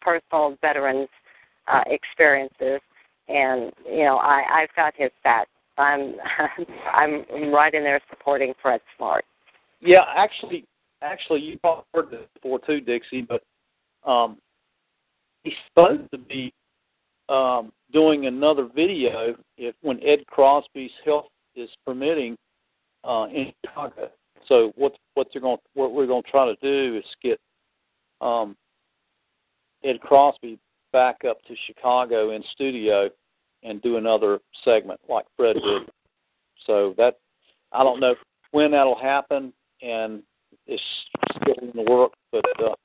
personal veterans uh, experiences, and you know I I've got his back. I'm <laughs> I'm right in there supporting Fred Smart. Yeah, actually, actually, you probably heard this before too, Dixie. But um, he's supposed to be um, doing another video if when Ed Crosby's health is permitting uh, in Chicago. So what what they're going what we're going to try to do is get um, Ed Crosby back up to Chicago in studio and do another segment like Fred did. So that I don't know when that'll happen, and it's still in the work. But uh,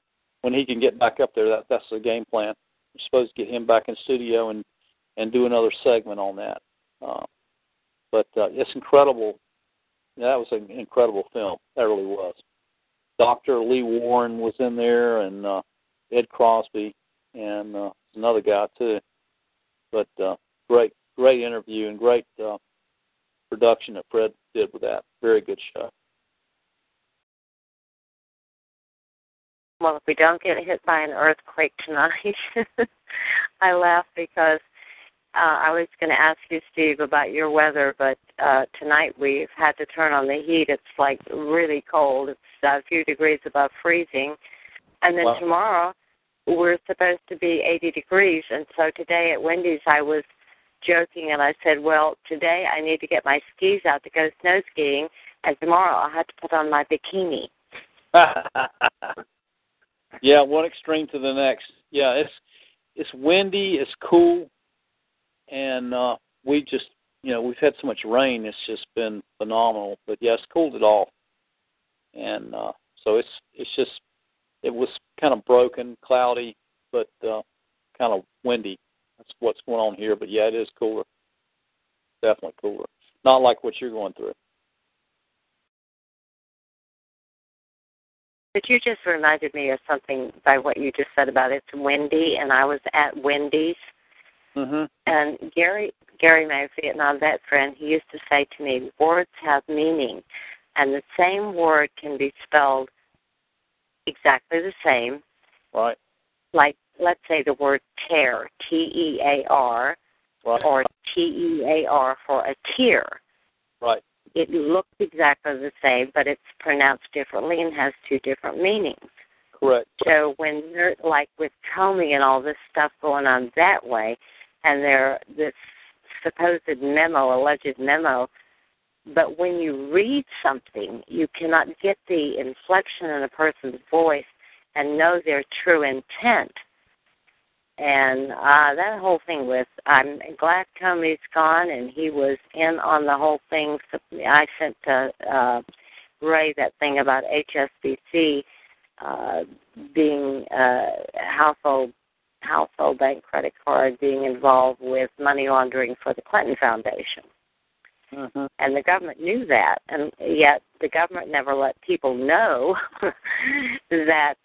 when he can get back up there, that that's the game plan. We're supposed to get him back in studio and and do another segment on that. Uh, but uh, it's incredible. That was an incredible film. That really was. Doctor Lee Warren was in there, and uh, Ed Crosby, and uh, another guy too. But uh, great, great interview and great uh, production that Fred did with that. Very good show. Well, if we don't get hit by an earthquake tonight, <laughs> I laugh because uh, I was going to ask you, Steve, about your weather, but uh, tonight we've had to turn on the heat. It's like really cold. It's a few degrees above freezing. And then Wow. tomorrow we're supposed to be 80 degrees. And so today at Wendy's I was joking and I said, well, today I need to get my skis out to go snow skiing, and tomorrow I'll have to put on my bikini. <laughs> yeah, one extreme to the next. Yeah, it's it's windy, it's cool, and uh we just you know we've had so much rain. It's just been phenomenal. But yeah, it's cooled it off, and uh so it's it's just it was kind of broken, cloudy, but uh kind of windy. That's what's going on here. But yeah, it is cooler. Definitely cooler. Not like what you're going through. But you just reminded me of something by what you just said about it's windy, and I was at Wendy's, Mhm. and Gary Gary, my Vietnam vet friend, he used to say to me, "Words have meaning, and the same word can be spelled exactly the same. Right. Like let's say the word tear, T E A R, Right. or T E A R for a tear. Right. It looks exactly the same, but it's pronounced differently and has two different meanings. Correct. So when they're like with Comey and all this stuff going on that way, and they're this supposed memo, alleged memo, but when you read something, you cannot get the inflection in a person's voice and know their true intent. And uh that whole thing with I'm glad Comey's gone and he was in on the whole thing. So I sent to uh Ray that thing about HSBC uh being uh household household bank credit card being involved with money laundering for the Clinton Foundation. Mhm. And the government knew that, and yet the government never let people know <laughs> that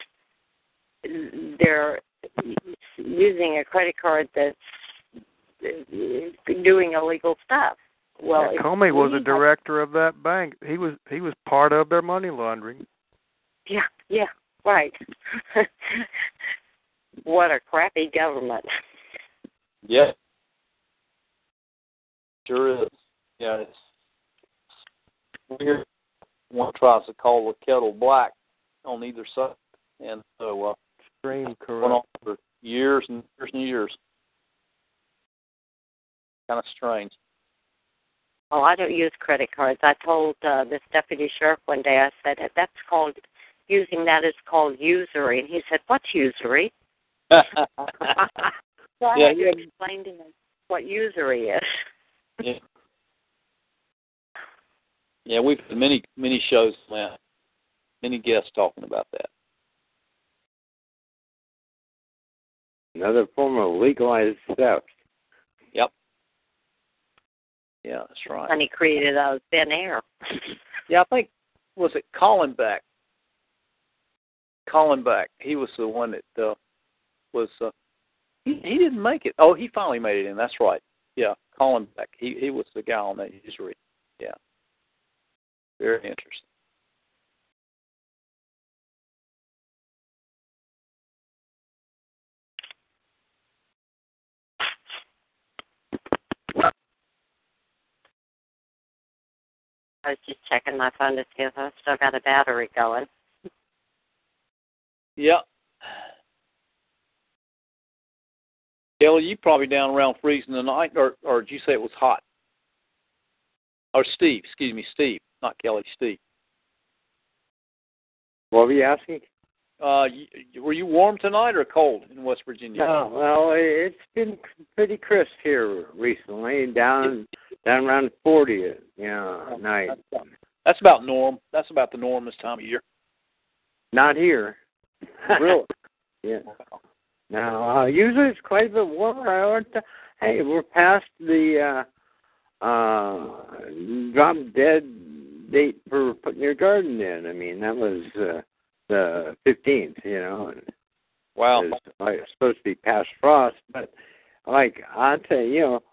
they're using a credit card that's doing illegal stuff. Well, Yeah, if Comey was a director of that bank. He was he was part of their money laundering. Yeah, yeah, right. <laughs> what a crappy government. Yeah. Sure is. Yeah, it's weird. One tries to call the kettle black on either side, and so uh, Extreme went on for years and years and years. Kind of strange. Well, I don't use credit cards. I told uh, this deputy sheriff one day, I said, that's called, using that is called usury. And he said, what's usury? <laughs> So I Yeah, had to yeah. explain to him what usury is. yeah. Yeah, we've had many many shows, man. Many guests talking about that. Another form of legalized theft. Yep. Yeah, that's right. And he created out of thin air. Yeah, I think was it Colin Beck. Colin Beck. He was the one that uh, was. Uh, he, he didn't make it. Oh, he finally made it in. That's right. Yeah, Colin Beck. He he was the guy on that usury. Yeah. Very interesting. I was just checking my phone to see if I still got a battery going. Yep. Kelly, you probably down around freezing tonight, or or did you say it was hot? Or Steve, excuse me, Steve, not Kelly, Steve. What were you asking? Uh, were you warm tonight or cold in West Virginia? No, well, it's been pretty crisp here recently, down down around forty, you know, at night. That's about norm. That's about the norm this time of year. Not here. <laughs> Really? yeah. Now, uh, usually it's quite a bit warmer. I hey, we're past the uh uh drop dead date for putting your garden in. I mean, that was uh, the fifteenth, you know. And Wow. It's like it's supposed to be past frost, but like I tell you, know,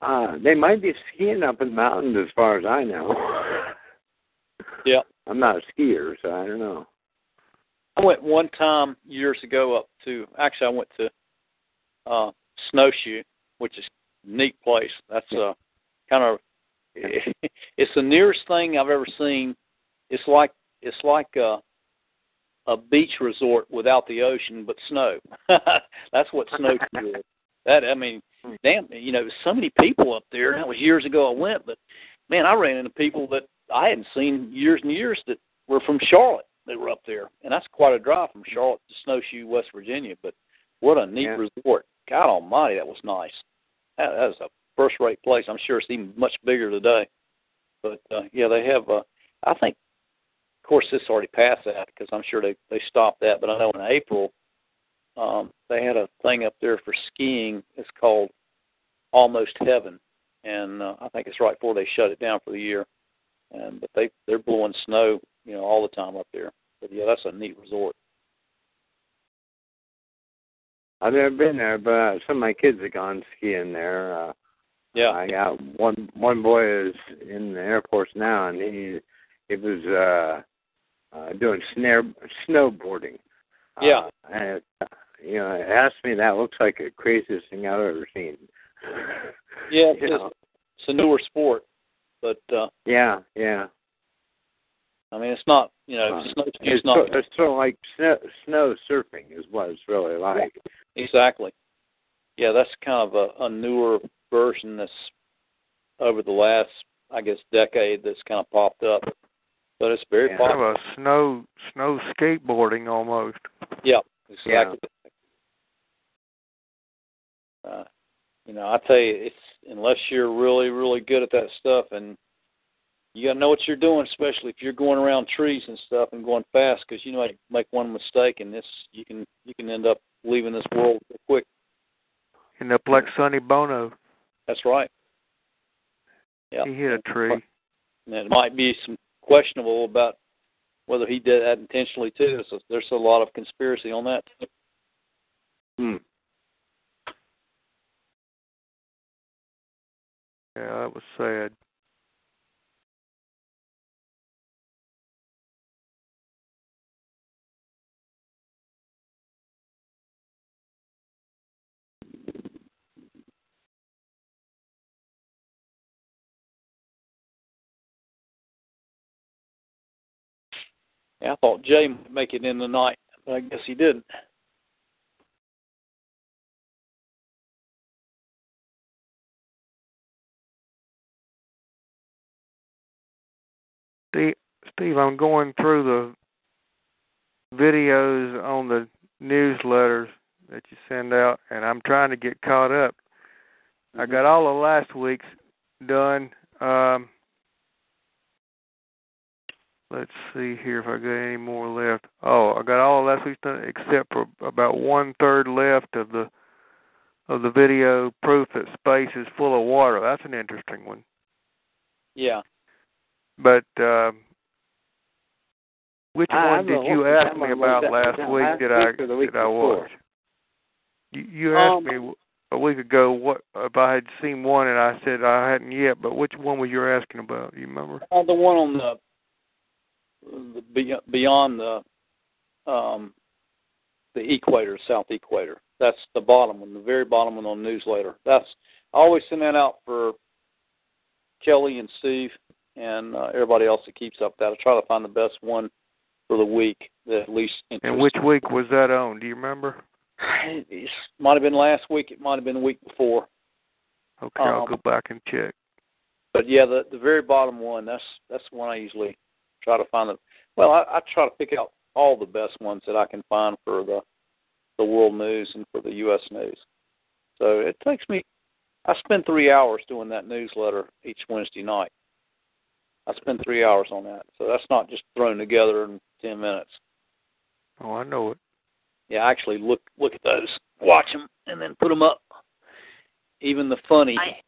uh they might be skiing up in the mountains as far as I know. <laughs> Yeah. I'm not a skier, so I don't know. I went one time years ago up to actually I went to uh snowshoe, which is neat place. That's uh, kind of <laughs> it's the nearest thing I've ever seen. It's like it's like a, a beach resort without the ocean, but snow. <laughs> That's what snow is. That I mean, damn, you know, so many people up there. That was years ago I went, but man, I ran into people that I hadn't seen years and years that were from Charlotte. They were up there, and that's quite a drive from Charlotte to Snowshoe, West Virginia. But what a neat Yeah. resort! God Almighty, that was nice. That, that was a first-rate place. I'm sure it's even much bigger today. But uh, yeah, they have. Uh, I think, of course, this already passed that because I'm sure they they stopped that. But I know in April, um, they had a thing up there for skiing. It's called Almost Heaven, and uh, I think it's right before they shut it down for the year. And but they they're blowing snow, you know, all the time up there. But yeah, that's a neat resort. I've never been there, but uh, some of my kids have gone skiing there. Uh, yeah, I got one. One boy is in the Air Force now, and he he was uh, uh doing snare snowboarding. Yeah. Uh, and it, you know, it asked me that looks like the craziest thing I've ever seen. Yeah, <laughs> it's, know. it's a newer sport, but uh, Yeah, yeah. I mean, it's not you know, Uh, snowshoe's It's, not sort, it's sort of like snow, snow surfing is what it's really like. Exactly. Yeah, that's kind of a, a newer version that's over the last, I guess, decade that's kind of popped up. But it's very Kind of a snow snow skateboarding almost. Yeah, exactly. Uh, you know, I tell you, it's unless you're really, really good at that stuff, and you got to know what you're doing, especially if you're going around trees and stuff and going fast, because you know, you make one mistake and this, you can, you can end up leaving this world real quick. End up like Sonny Bono. That's right. Yeah. He hit a tree. And it might be some questionable about whether he did that intentionally too. So there's a lot of conspiracy on that. Hmm. Yeah, that was sad. I thought Jay might make it in tonight, but I guess he didn't. Steve, Steve, I'm going through the videos on the newsletters that you send out, and I'm trying to get caught up. I got all of last week's done. Um, let's see here if I got any more left. Oh, I got all of last week's done except for about one third left of the of the video proof that space is full of water. That's an interesting one. Yeah. But um, which I one did you ask me about last that week? last Did I week the week did I watch? You, you asked Um, me a week ago what if I had seen one, and I said I hadn't yet. But which one was you asking about? You remember? Uh, the one on the, beyond the um, the equator, south equator. That's the bottom one, the very bottom one on the newsletter. That's I always send that out for Kelly and Steve and uh, everybody else that keeps up that. I try to find the best one for the week that at least. And which week was that on? Do you remember? It might have been last week. It might have been the week before. Okay, I'll Um, go back and check. But yeah, the the very bottom one. That's that's the one I usually try to find. The, well, I, I try to pick out all the best ones that I can find for the the world news and for the U.S. news. So it takes me. I spend three hours doing that newsletter each Wednesday night. I spend three hours on that, so that's not just thrown together in ten minutes. Oh, I know it. Yeah, I actually look look at those, watch them, and then put them up. Even the funny. I,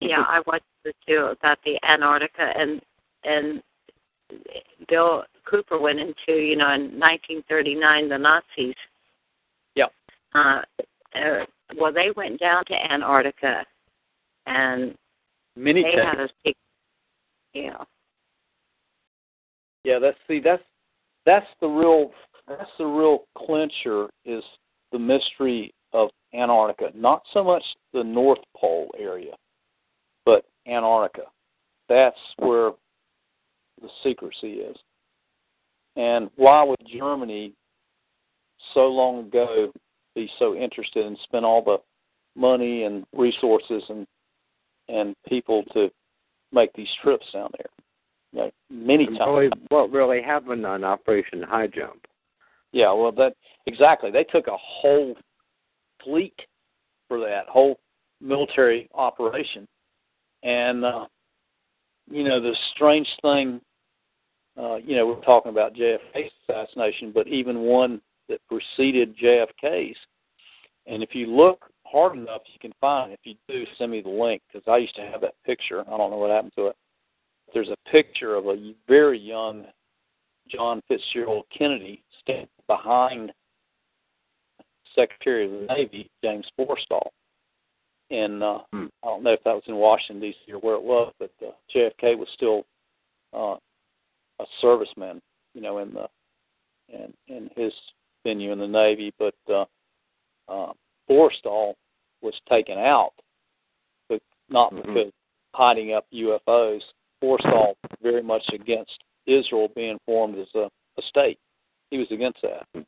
yeah, I watched the two about the Antarctica and and Bill Cooper went into you know in 1939 the Nazis. Yeah. Uh, uh, well, they went down to Antarctica, and Many they times. had a big, know, Yeah, that's see that's that's the real that's the real clincher is the mystery of Antarctica, not so much the North Pole area, but Antarctica. That's where the secrecy is. And why would Germany so long ago be so interested and spend all the money and resources and and people to make these trips down there? You know, many And times. Really, what really happened on Operation High Jump? Yeah, well, that exactly. They took a whole fleet for that whole military operation, and uh, you know the strange thing. Uh, you know, we're talking about JFK's assassination, but even one that preceded JFK's. And if you look hard enough, you can find. If you do, send me the link because I used to have that picture. I don't know what happened to it. There's a picture of a very young John Fitzgerald Kennedy standing behind Secretary of the Navy James Forrestal. And uh, I don't know if that was in Washington D.C. or where it was, but uh, JFK was still uh, a serviceman, you know, in the in in his venue in the Navy. But uh, uh, Forrestal was taken out, but not because hiding up UFOs. Forrestal very much against Israel being formed as a, a state. He was against that.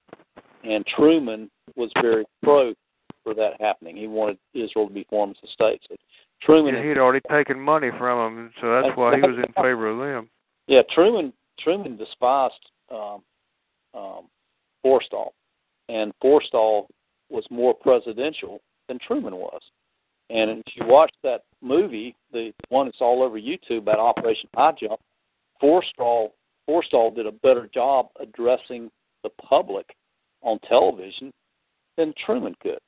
And Truman was very pro for that happening. He wanted Israel to be formed as a state. So Truman Yeah, he'd already taken money from them, so that's why he was in favor of them. Yeah, Truman Truman despised um, um, Forrestal, and Forrestal was more presidential than Truman was. And if you watch that movie, the one that's all over YouTube about Operation High Jump, Forrestal Forrestal did a better job addressing the public on television than Truman could,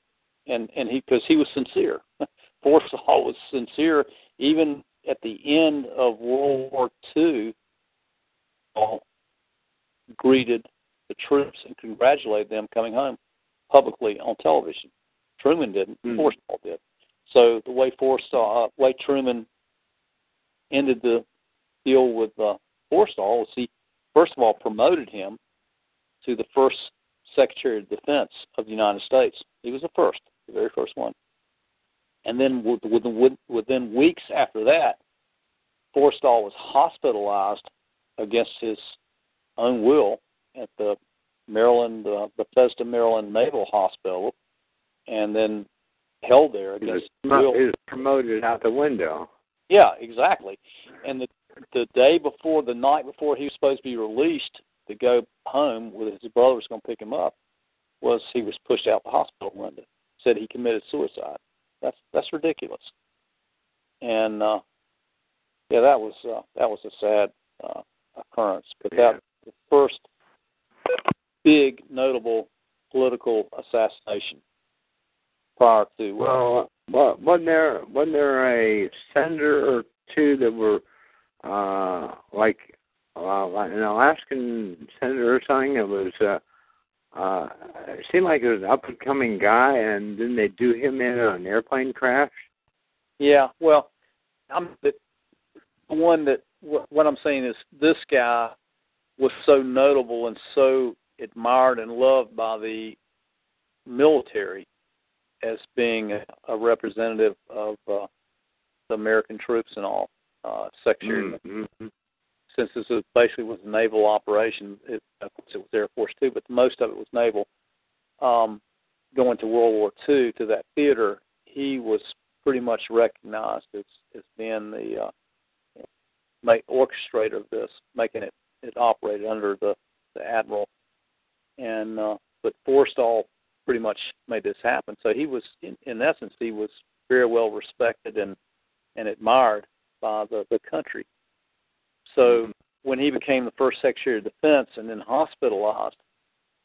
and and he because he was sincere. <laughs> Forrestal was sincere even at the end of World War II. All greeted the troops and congratulated them coming home publicly on television. Truman didn't. Forrestal did. So the way Forrestal, uh, way Truman ended the deal with uh, Forrestal was he first of all promoted him to the first Secretary of Defense of the United States. He was the first, the very first one. And then within, within weeks after that, Forrestal was hospitalized against his own will at the Maryland, uh, Bethesda, Maryland Naval Hospital, and then held there He was, against will. he was promoted out the window. Yeah, exactly. And the the day before, the night before he was supposed to be released to go home, with his brother was going to pick him up, was he was pushed out the hospital window. Said he committed suicide. That's that's ridiculous. And uh, yeah, that was uh, that was a sad uh, occurrence. But that the first big notable political assassination prior to. Uh, Well, wasn't there wasn't there a senator or two that were uh like uh, like an Alaskan senator or something? It was uh uh it seemed like it was an up and coming guy, and then they do him in on an airplane crash. Yeah, well, I'm the one that wh- what I'm saying is this guy was so notable and so admired and loved by the military as being a, a representative of uh, the American troops and all. Uh, Secretary, Mm-hmm. since this was basically was a naval operation, it, of course it was Air Force too, but most of it was naval. Um, going to World War II to that theater, he was pretty much recognized as as being the uh, make orchestrator of this, making it it operated under the the admiral, and uh, but Forrestal pretty much made this happen. So he was, in, in essence, he was very well respected and and admired by the the country. So when he became the first Secretary of Defense and then hospitalized,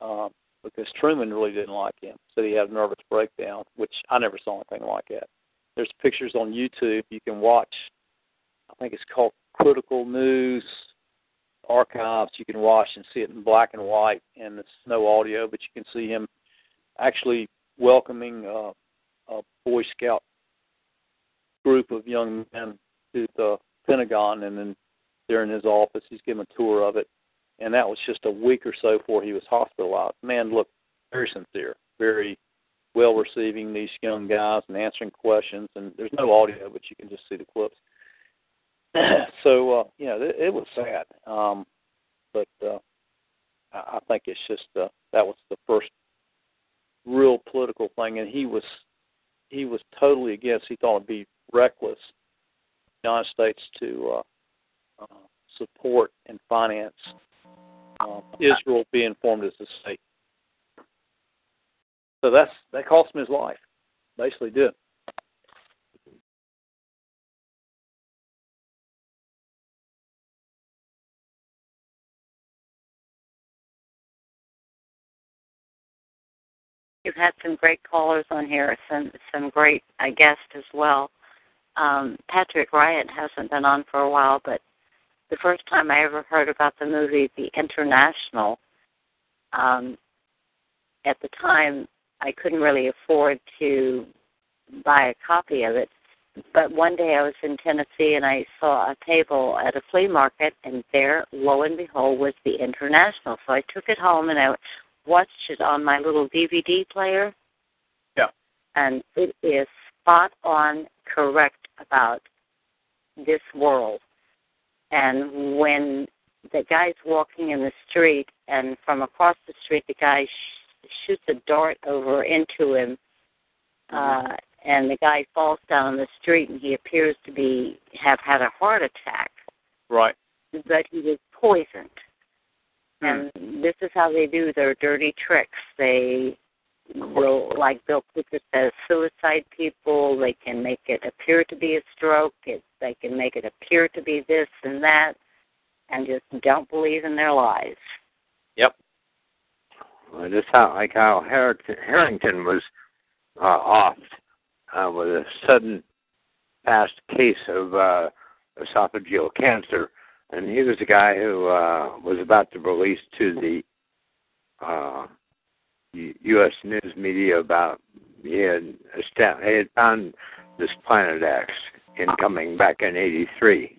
uh, because Truman really didn't like him, said he had a nervous breakdown, which I never saw anything like that. There's pictures on YouTube you can watch. I think it's called Critical News Archives. You can watch and see it in black and white, and it's no audio, but you can see him actually welcoming uh, a Boy Scout group of young men to the Pentagon, and then they're in his office. He's giving a tour of it, and that was just a week or so before he was hospitalized. Man looked very sincere, very well receiving these young guys and answering questions. And there's no audio, but you can just see the clips. <laughs> so uh, you know, it, it was sad, um, but uh, I I think it's just uh, that was the first real political thing, and he was he was totally against. He thought it'd be reckless, the United States to uh, uh, support and finance uh, Israel being formed as a state. So that's that cost him his life. Basically, did. You've had some great callers on here, some some great uh, guests as well. Um, Patrick Ryan hasn't been on for a while, but the first time I ever heard about the movie The International, um, at the time I couldn't really afford to buy a copy of it. But one day I was in Tennessee and I saw a table at a flea market, and there, lo and behold, was The International. So I took it home and I watched it on my little DVD player. Yeah. And it is spot on correct about this world. And when the guy's walking in the street, and from across the street, the guy sh- shoots a dart over into him, uh, and the guy falls down on the street, and he appears to be have had a heart attack, Right. but he was poisoned. And this is how they do their dirty tricks. They will, like Bill Cooper says, suicide people. They can make it appear to be a stroke. It, they can make it appear to be this and that, and just don't believe in their lies. Yep. Well, just how like how Harrington, Harrington was uh, off uh, with a sudden past case of uh, esophageal cancer, and he was a guy who uh, was about to release to the uh, U- U.S. news media about he had esta- he had found this planet X in coming back in '83.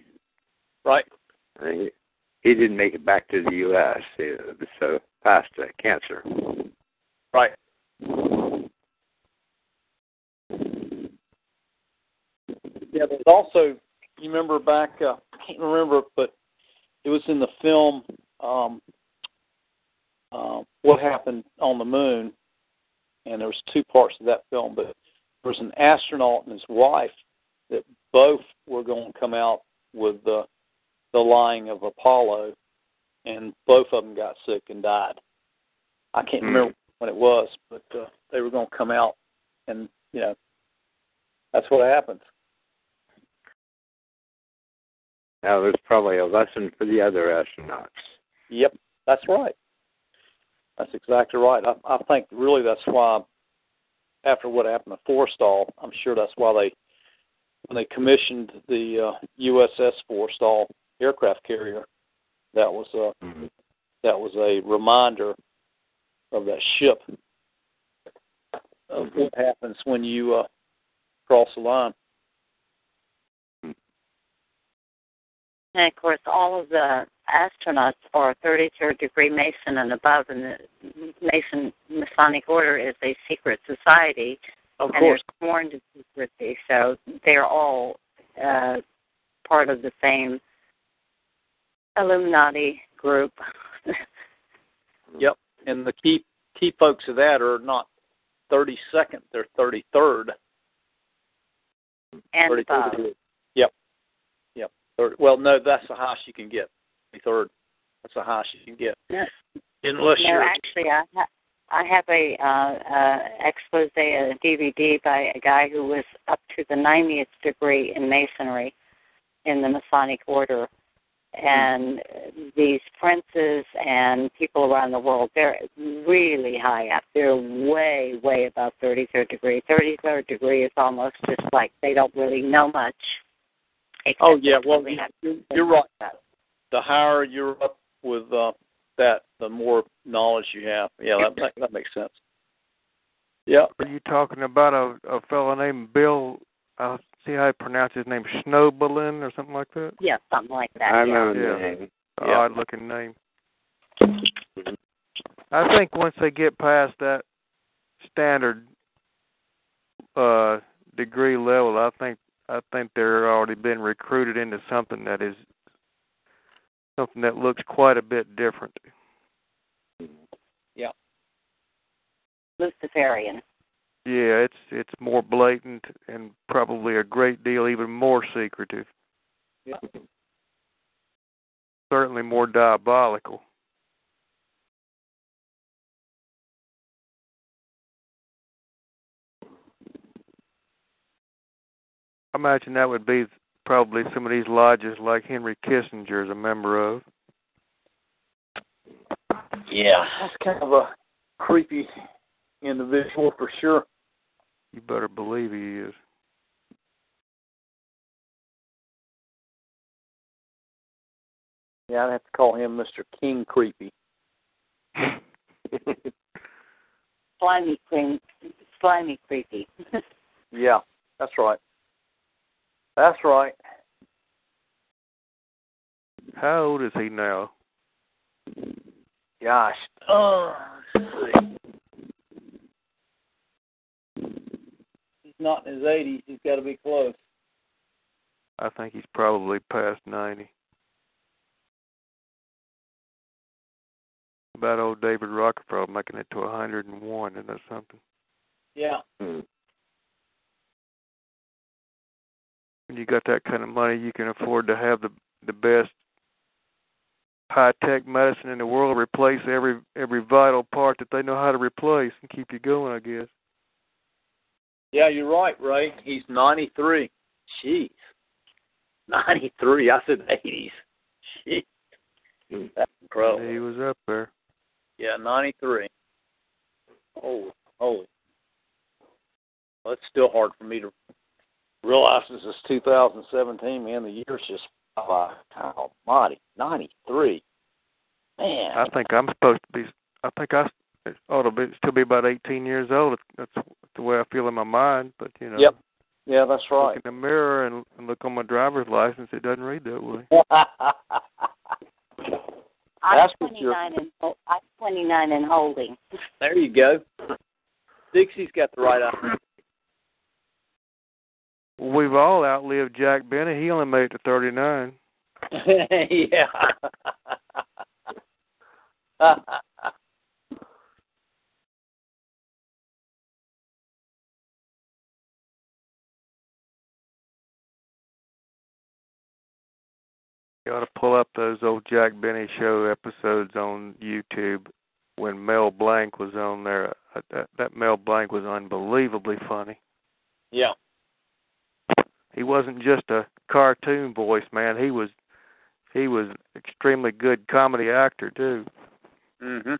Right. And he, he didn't make it back to the U.S. It was so past uh, cancer. Right. Yeah, there's also you remember back uh, I can't remember but it was in the film um uh, what happened on the moon and there was two parts of that film but there was an astronaut and his wife that both were going to come out with the the lying of Apollo and both of them got sick and died. I can't Hmm. remember when it was, but uh, they were going to come out and you know that's what happens. That was probably a lesson for the other astronauts. Yep, that's right. That's exactly right. I, I think really that's why after what happened to Forrestal, I'm sure that's why they when they commissioned the uh, USS Forrestal aircraft carrier, that was a that was a reminder of that ship of what happens when you uh, cross the line. And of course, all of the astronauts are 33rd degree Mason and above, and the Mason Masonic Order is a secret society, Of and course. they're sworn to secrecy. So they're all uh, part of the same Illuminati group. <laughs> Yep. And the key key folks of that are not thirty second, they're thirty third. and Thirty above. Third. Yep. Yep. 30, well no, that's the highest you can get. Third. That's the highest you can get. No, Unless no you're actually, I ha- I have a uh, uh, expose, a DVD by a guy who was up to the 90th degree in Masonry in the Masonic Order. And these princes and people around the world, they're really high up. They're way, way above 33rd degree. 33rd degree is almost just like they don't really know much. Oh yeah, well they you, you're you're right. The higher you're up with uh, that, the more knowledge you have. Yeah, that that, that makes sense. Yeah. Are you talking about a a fellow named Bill? I see how you pronounce his name, Schnoebelen or something like that. Yeah, something like that. I yeah. remember Yeah. the name. Yeah. Odd looking name. I think once they get past that standard, uh degree level, I think I think they're already been recruited into something that is something that looks quite a bit different. Yeah. Luciferian. Yeah, it's it's more blatant and probably a great deal even more secretive. Yeah. Certainly more diabolical. I imagine that would be probably some of these lodges like Henry Kissinger is a member of. Yeah, that's kind of a creepy individual for sure. You better believe he is. Yeah, I'd have to call him Mr. King Creepy. <laughs> Slimy cream. Slimy creepy. <laughs> yeah, that's right. That's right. How old is he now? Gosh. Oh. He's not in his 80s. He's got to be close. I think he's probably past 90. About old David Rockefeller making it to 101, isn't that something? Yeah. Hmm. You got that kind of money, you can afford to have the the best high tech medicine in the world replace every every vital part that they know how to replace and keep you going, I guess. Yeah, you're right, Ray. He's 93. Jeez. 93. I said 80s. Jeez. That's incredible. He was up there. Yeah, 93. Oh, holy. Well, it's still hard for me to realize this is 2017, man. The year's just, oh, almighty, 93. Man. I think I'm supposed to be. I think I ought to be still be about 18 years old. That's the way I feel in my mind. But you know. Yep. Yeah, that's right. Look in the mirror and, and look on my driver's license. It doesn't read that way. <laughs> I'm That's 29 and I'm 29 and holding. there you go. Dixie's got the right eye. We've all outlived Jack Benny. He only made it to 39. yeah. <laughs> You ought to pull up those old Jack Benny show episodes on YouTube when Mel Blanc was on there. That, that Mel Blanc was unbelievably funny. yeah. He wasn't just a cartoon voice, man. He was he was extremely good comedy actor too. Mhm.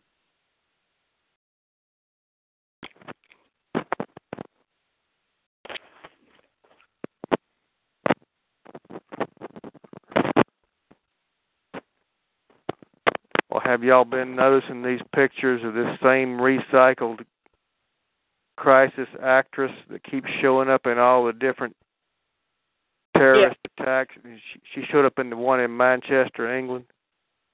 Well, have y'all been noticing these pictures of this same recycled crisis actress that keeps showing up in all the different terrorist attacks? She, she showed up in the one in Manchester, England.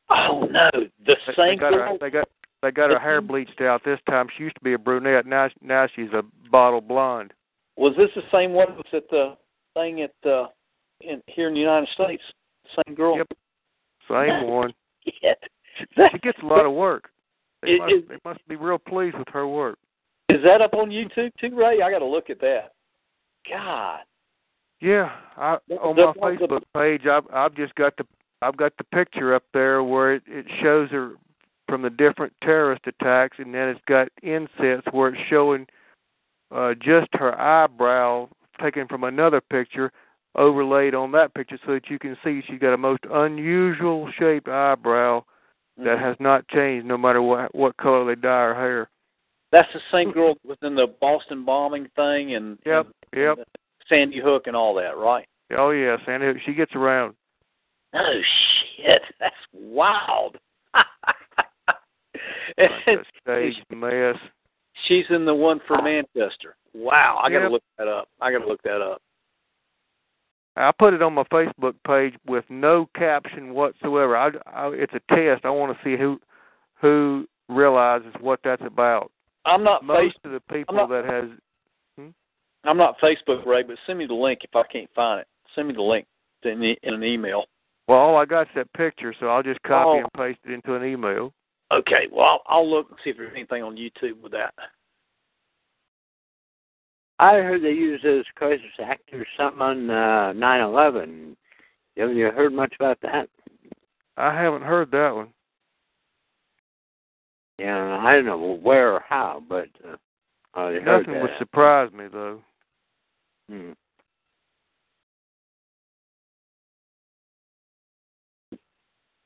Oh no, the They, they same got her. girl. They got they got her hair bleached out this time. She used to be a brunette. Now now she's a bottle blonde. Was this the same one that was at the thing at uh in here in the United States? Same girl. Yep. Same <laughs> one. Yeah. She gets a lot of work. They It- must, it- they must be real pleased with her work. Is that up on YouTube too, Ray? I got to look at that. God. Yeah, I, on my that's one of the- Facebook page, I've I've just got the I've got the picture up there where it, it shows her from the different terrorist attacks, and then it's got insets where it's showing uh, just her eyebrow taken from another picture overlaid on that picture, so that you can see she's got a most unusual shaped eyebrow that Mhm. has not changed no matter what what color they dye her hair. That's the same girl that was in the Boston bombing thing and, Yep, and yep. Sandy Hook and all that, right? Oh yeah, Sandy, Hook. she gets around. Oh shit, that's wild. <laughs> And a <laughs> mess. she's in the one for Manchester. Wow, I got to Yep. look that up. I got to look that up. I put it on my Facebook page with no caption whatsoever. I, I it's a test. I want to see who who realizes what that's about. I'm not Most faced. of the people not- that has I'm not Facebook Ray, but send me the link if I can't find it. Send me the link in, the, in an email. Well, all I got's that picture, so I'll just copy Oh. and paste it into an email. Okay, well I'll, I'll look and see if there's anything on YouTube with that. I heard they used those crisis actors something on uh, 9/11. Haven't you heard much about that? I haven't heard that one. Yeah, I don't know where or how, but uh, I heard Nothing that. would surprise me though. Hmm.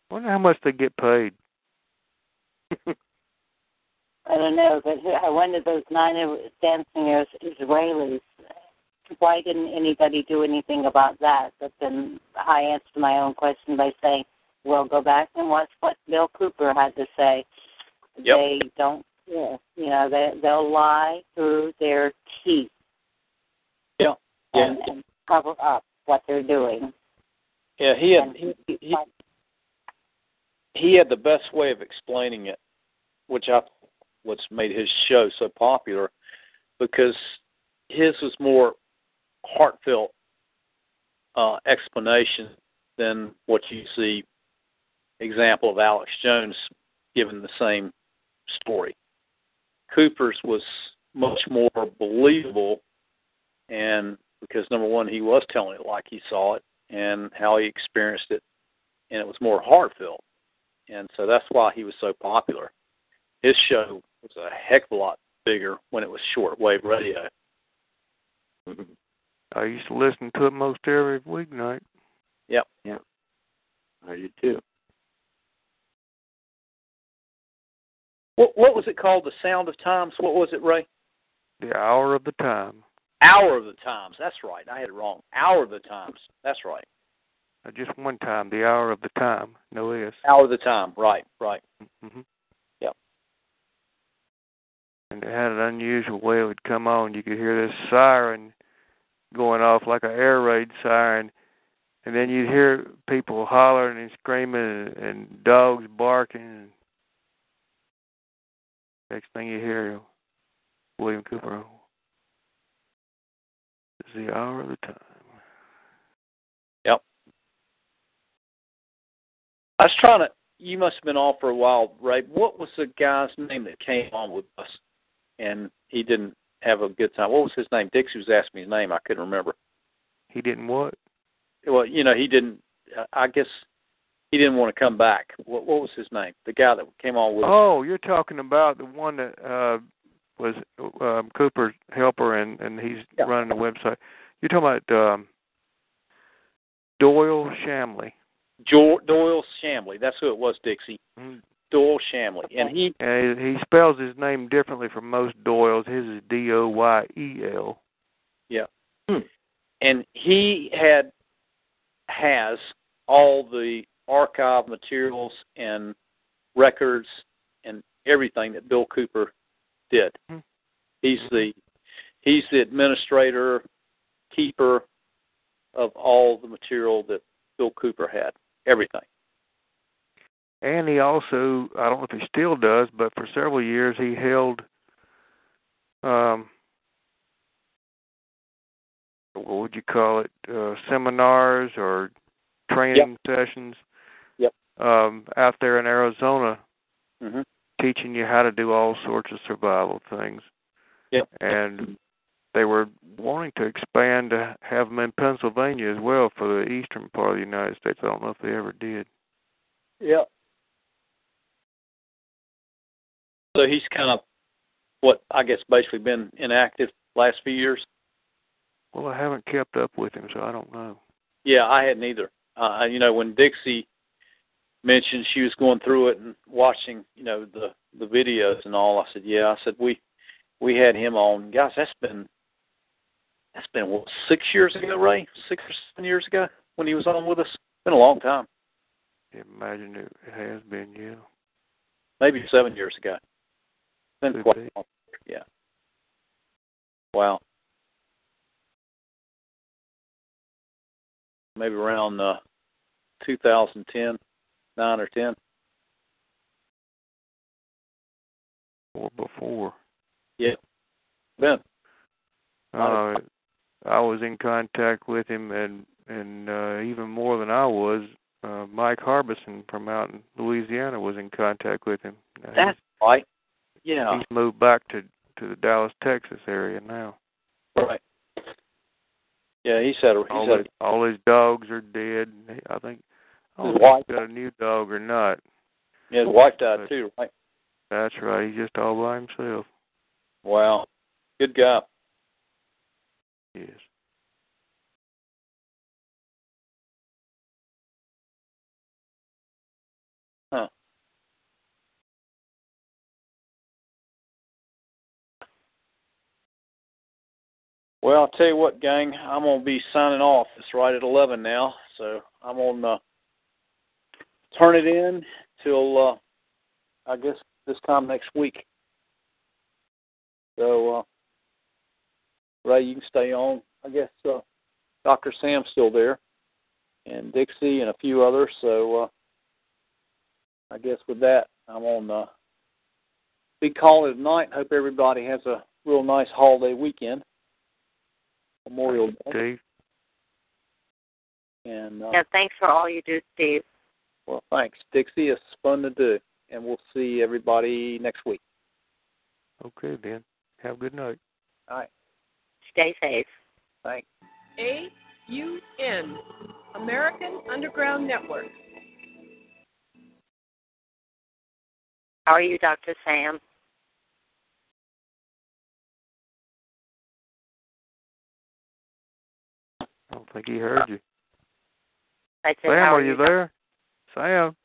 Wonder how much they get paid. <laughs> I don't know, but I wonder those nine dancing Israelis. Why didn't anybody do anything about that? But then I answered my own question by saying, "Well, go back and watch what Bill Cooper had to say." Yep. They don't, yeah, you know, they they'll lie through their teeth Yeah. Yeah. and, and cover up what they're doing. Yeah, he had And he, he he had the best way of explaining it, which I what's made his show so popular, because his was more heartfelt uh, explanation than what you see. Example of Alex Jones giving the same story. Cooper's was much more believable, and because number one, he was telling it like he saw it and how he experienced it, and it was more heartfelt, and so that's why he was so popular. His show was a heck of a lot bigger when it was shortwave radio. Mm-hmm. I used to listen to it most every weeknight. Yep. Yeah. I do too. What what was it called? The Sound of Times. What was it, Ray? The hour of the time. Hour of the Times. That's right. I had it wrong. Hour of the Times. That's right. Uh, Just one time, the hour of the time. No S. Hour of the Time. Right. Right. hmm Yep. And it had an unusual way it would come on. You could hear this siren going off like an air raid siren, and then you'd hear people hollering and screaming and, and dogs barking. And next thing you hear, William Cooper. The hour of the time. Yep. I was trying to. You must have been off for a while, Ray. What was the guy's name that came on with us, and he didn't have a good time? What was his name? Dixie was asking me his name. I couldn't remember. He didn't what? Well, you know, he didn't. I guess he didn't want to come back. What, what was his name? The guy that came on with. Oh, you're talking about the one that uh was um Cooper's helper and and he's Yeah. running the website. You're talking about um Doyel Shamley. Jo- Doyel Shamley. That's who it was, Dixie. Mhm. Doyel Shamley, and he And he spells his name differently from most Doyles. His is D O Y E L. Yeah. Hmm. And he had has all the archive materials and records and everything that Bill Cooper did. Hmm. He's the he's the administrator, keeper of all the material that Bill Cooper had. Everything. And he also I don't know if he still does, but for several years he held um what would you call it? Uh seminars or training sessions Yep. um out there in Arizona Mhm. Teaching you how to do all sorts of survival things. Yep. And they were wanting to expand to have them in Pennsylvania as well for the eastern part of the United States. I don't know if they ever did. Yep. So he's kind of what I guess basically been inactive last few years. Well, I haven't kept up with him, so I don't know. Yeah, I hadn't either. Uh, you know, when Dixie mentioned she was going through it and watching, you know, the the videos and all, I said, yeah. I said we we had him on. Guys, that's been that's been what six years ago, Ray? Six or seven years ago when he was on with us. Been a long time. Imagine it has been, yeah. Maybe seven years ago. Been Could quite be. long. Yeah. Wow. Maybe around uh, 2010, nine or ten. Or before. Yeah. Ben. Uh, I was in contact with him, and and uh, even more than I was, uh, Mike Harbison from out in Louisiana was in contact with him. That's right. Yeah. He's moved back to to the Dallas, Texas area now. Right. Yeah, he said. He all, said his, all his dogs are dead. I think. His wife- got a new dog or not. yeah, his wife died too, right? That's right. He's just all by himself. Wow. Good guy. Yes. Huh. Well, I'll tell you what, gang. I'm gonna be signing off. It's right at eleven now, so I'm gonna uh, turn it in till uh, I guess this time next week. So, uh, Ray, you can stay on. I guess uh, Doctor Sam's still there, and Dixie and a few others. So, uh, I guess with that, I'm on uh, big call it night. Hope everybody has a real nice holiday weekend, Memorial Day, Steve. and uh, Yeah, thanks for all you do, Steve. Well, thanks, Dixie. It's fun to do, and we'll see everybody next week. Okay then. Have a good night. All right. Stay safe. Thanks. A U N, American Underground Network. How are you, Dr. Sam? I don't think he heard you. I said, Sam, how are you there? Sam.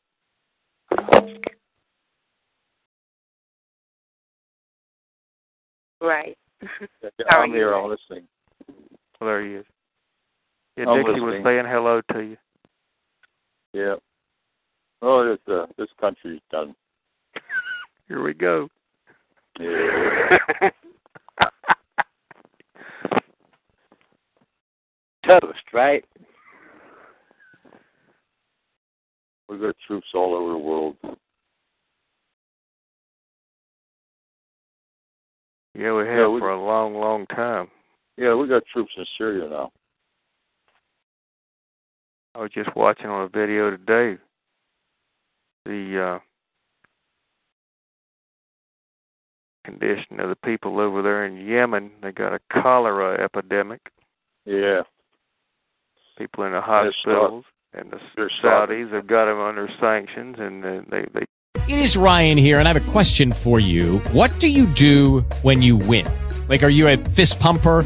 Right. Yeah, How are I'm you? here. I'm listening. Well, there he is. Yeah, I'm Dixie was saying hello to you. Yeah. Oh, this uh, this country's done. Here we go. Yeah. <laughs> Toast, right? We got troops all over the world. Yeah, we have Yeah, we- for a long, long time. Yeah, we got troops in Syria now. I was just watching on a video today. The uh condition of the people over there in Yemen. They got a cholera epidemic. Yeah. People in the hospitals, and the they're. Saudis have got them under sanctions, and they they It is Ryan here, and I have a question for you. What do you do when you win? Like, are you a fist pumper,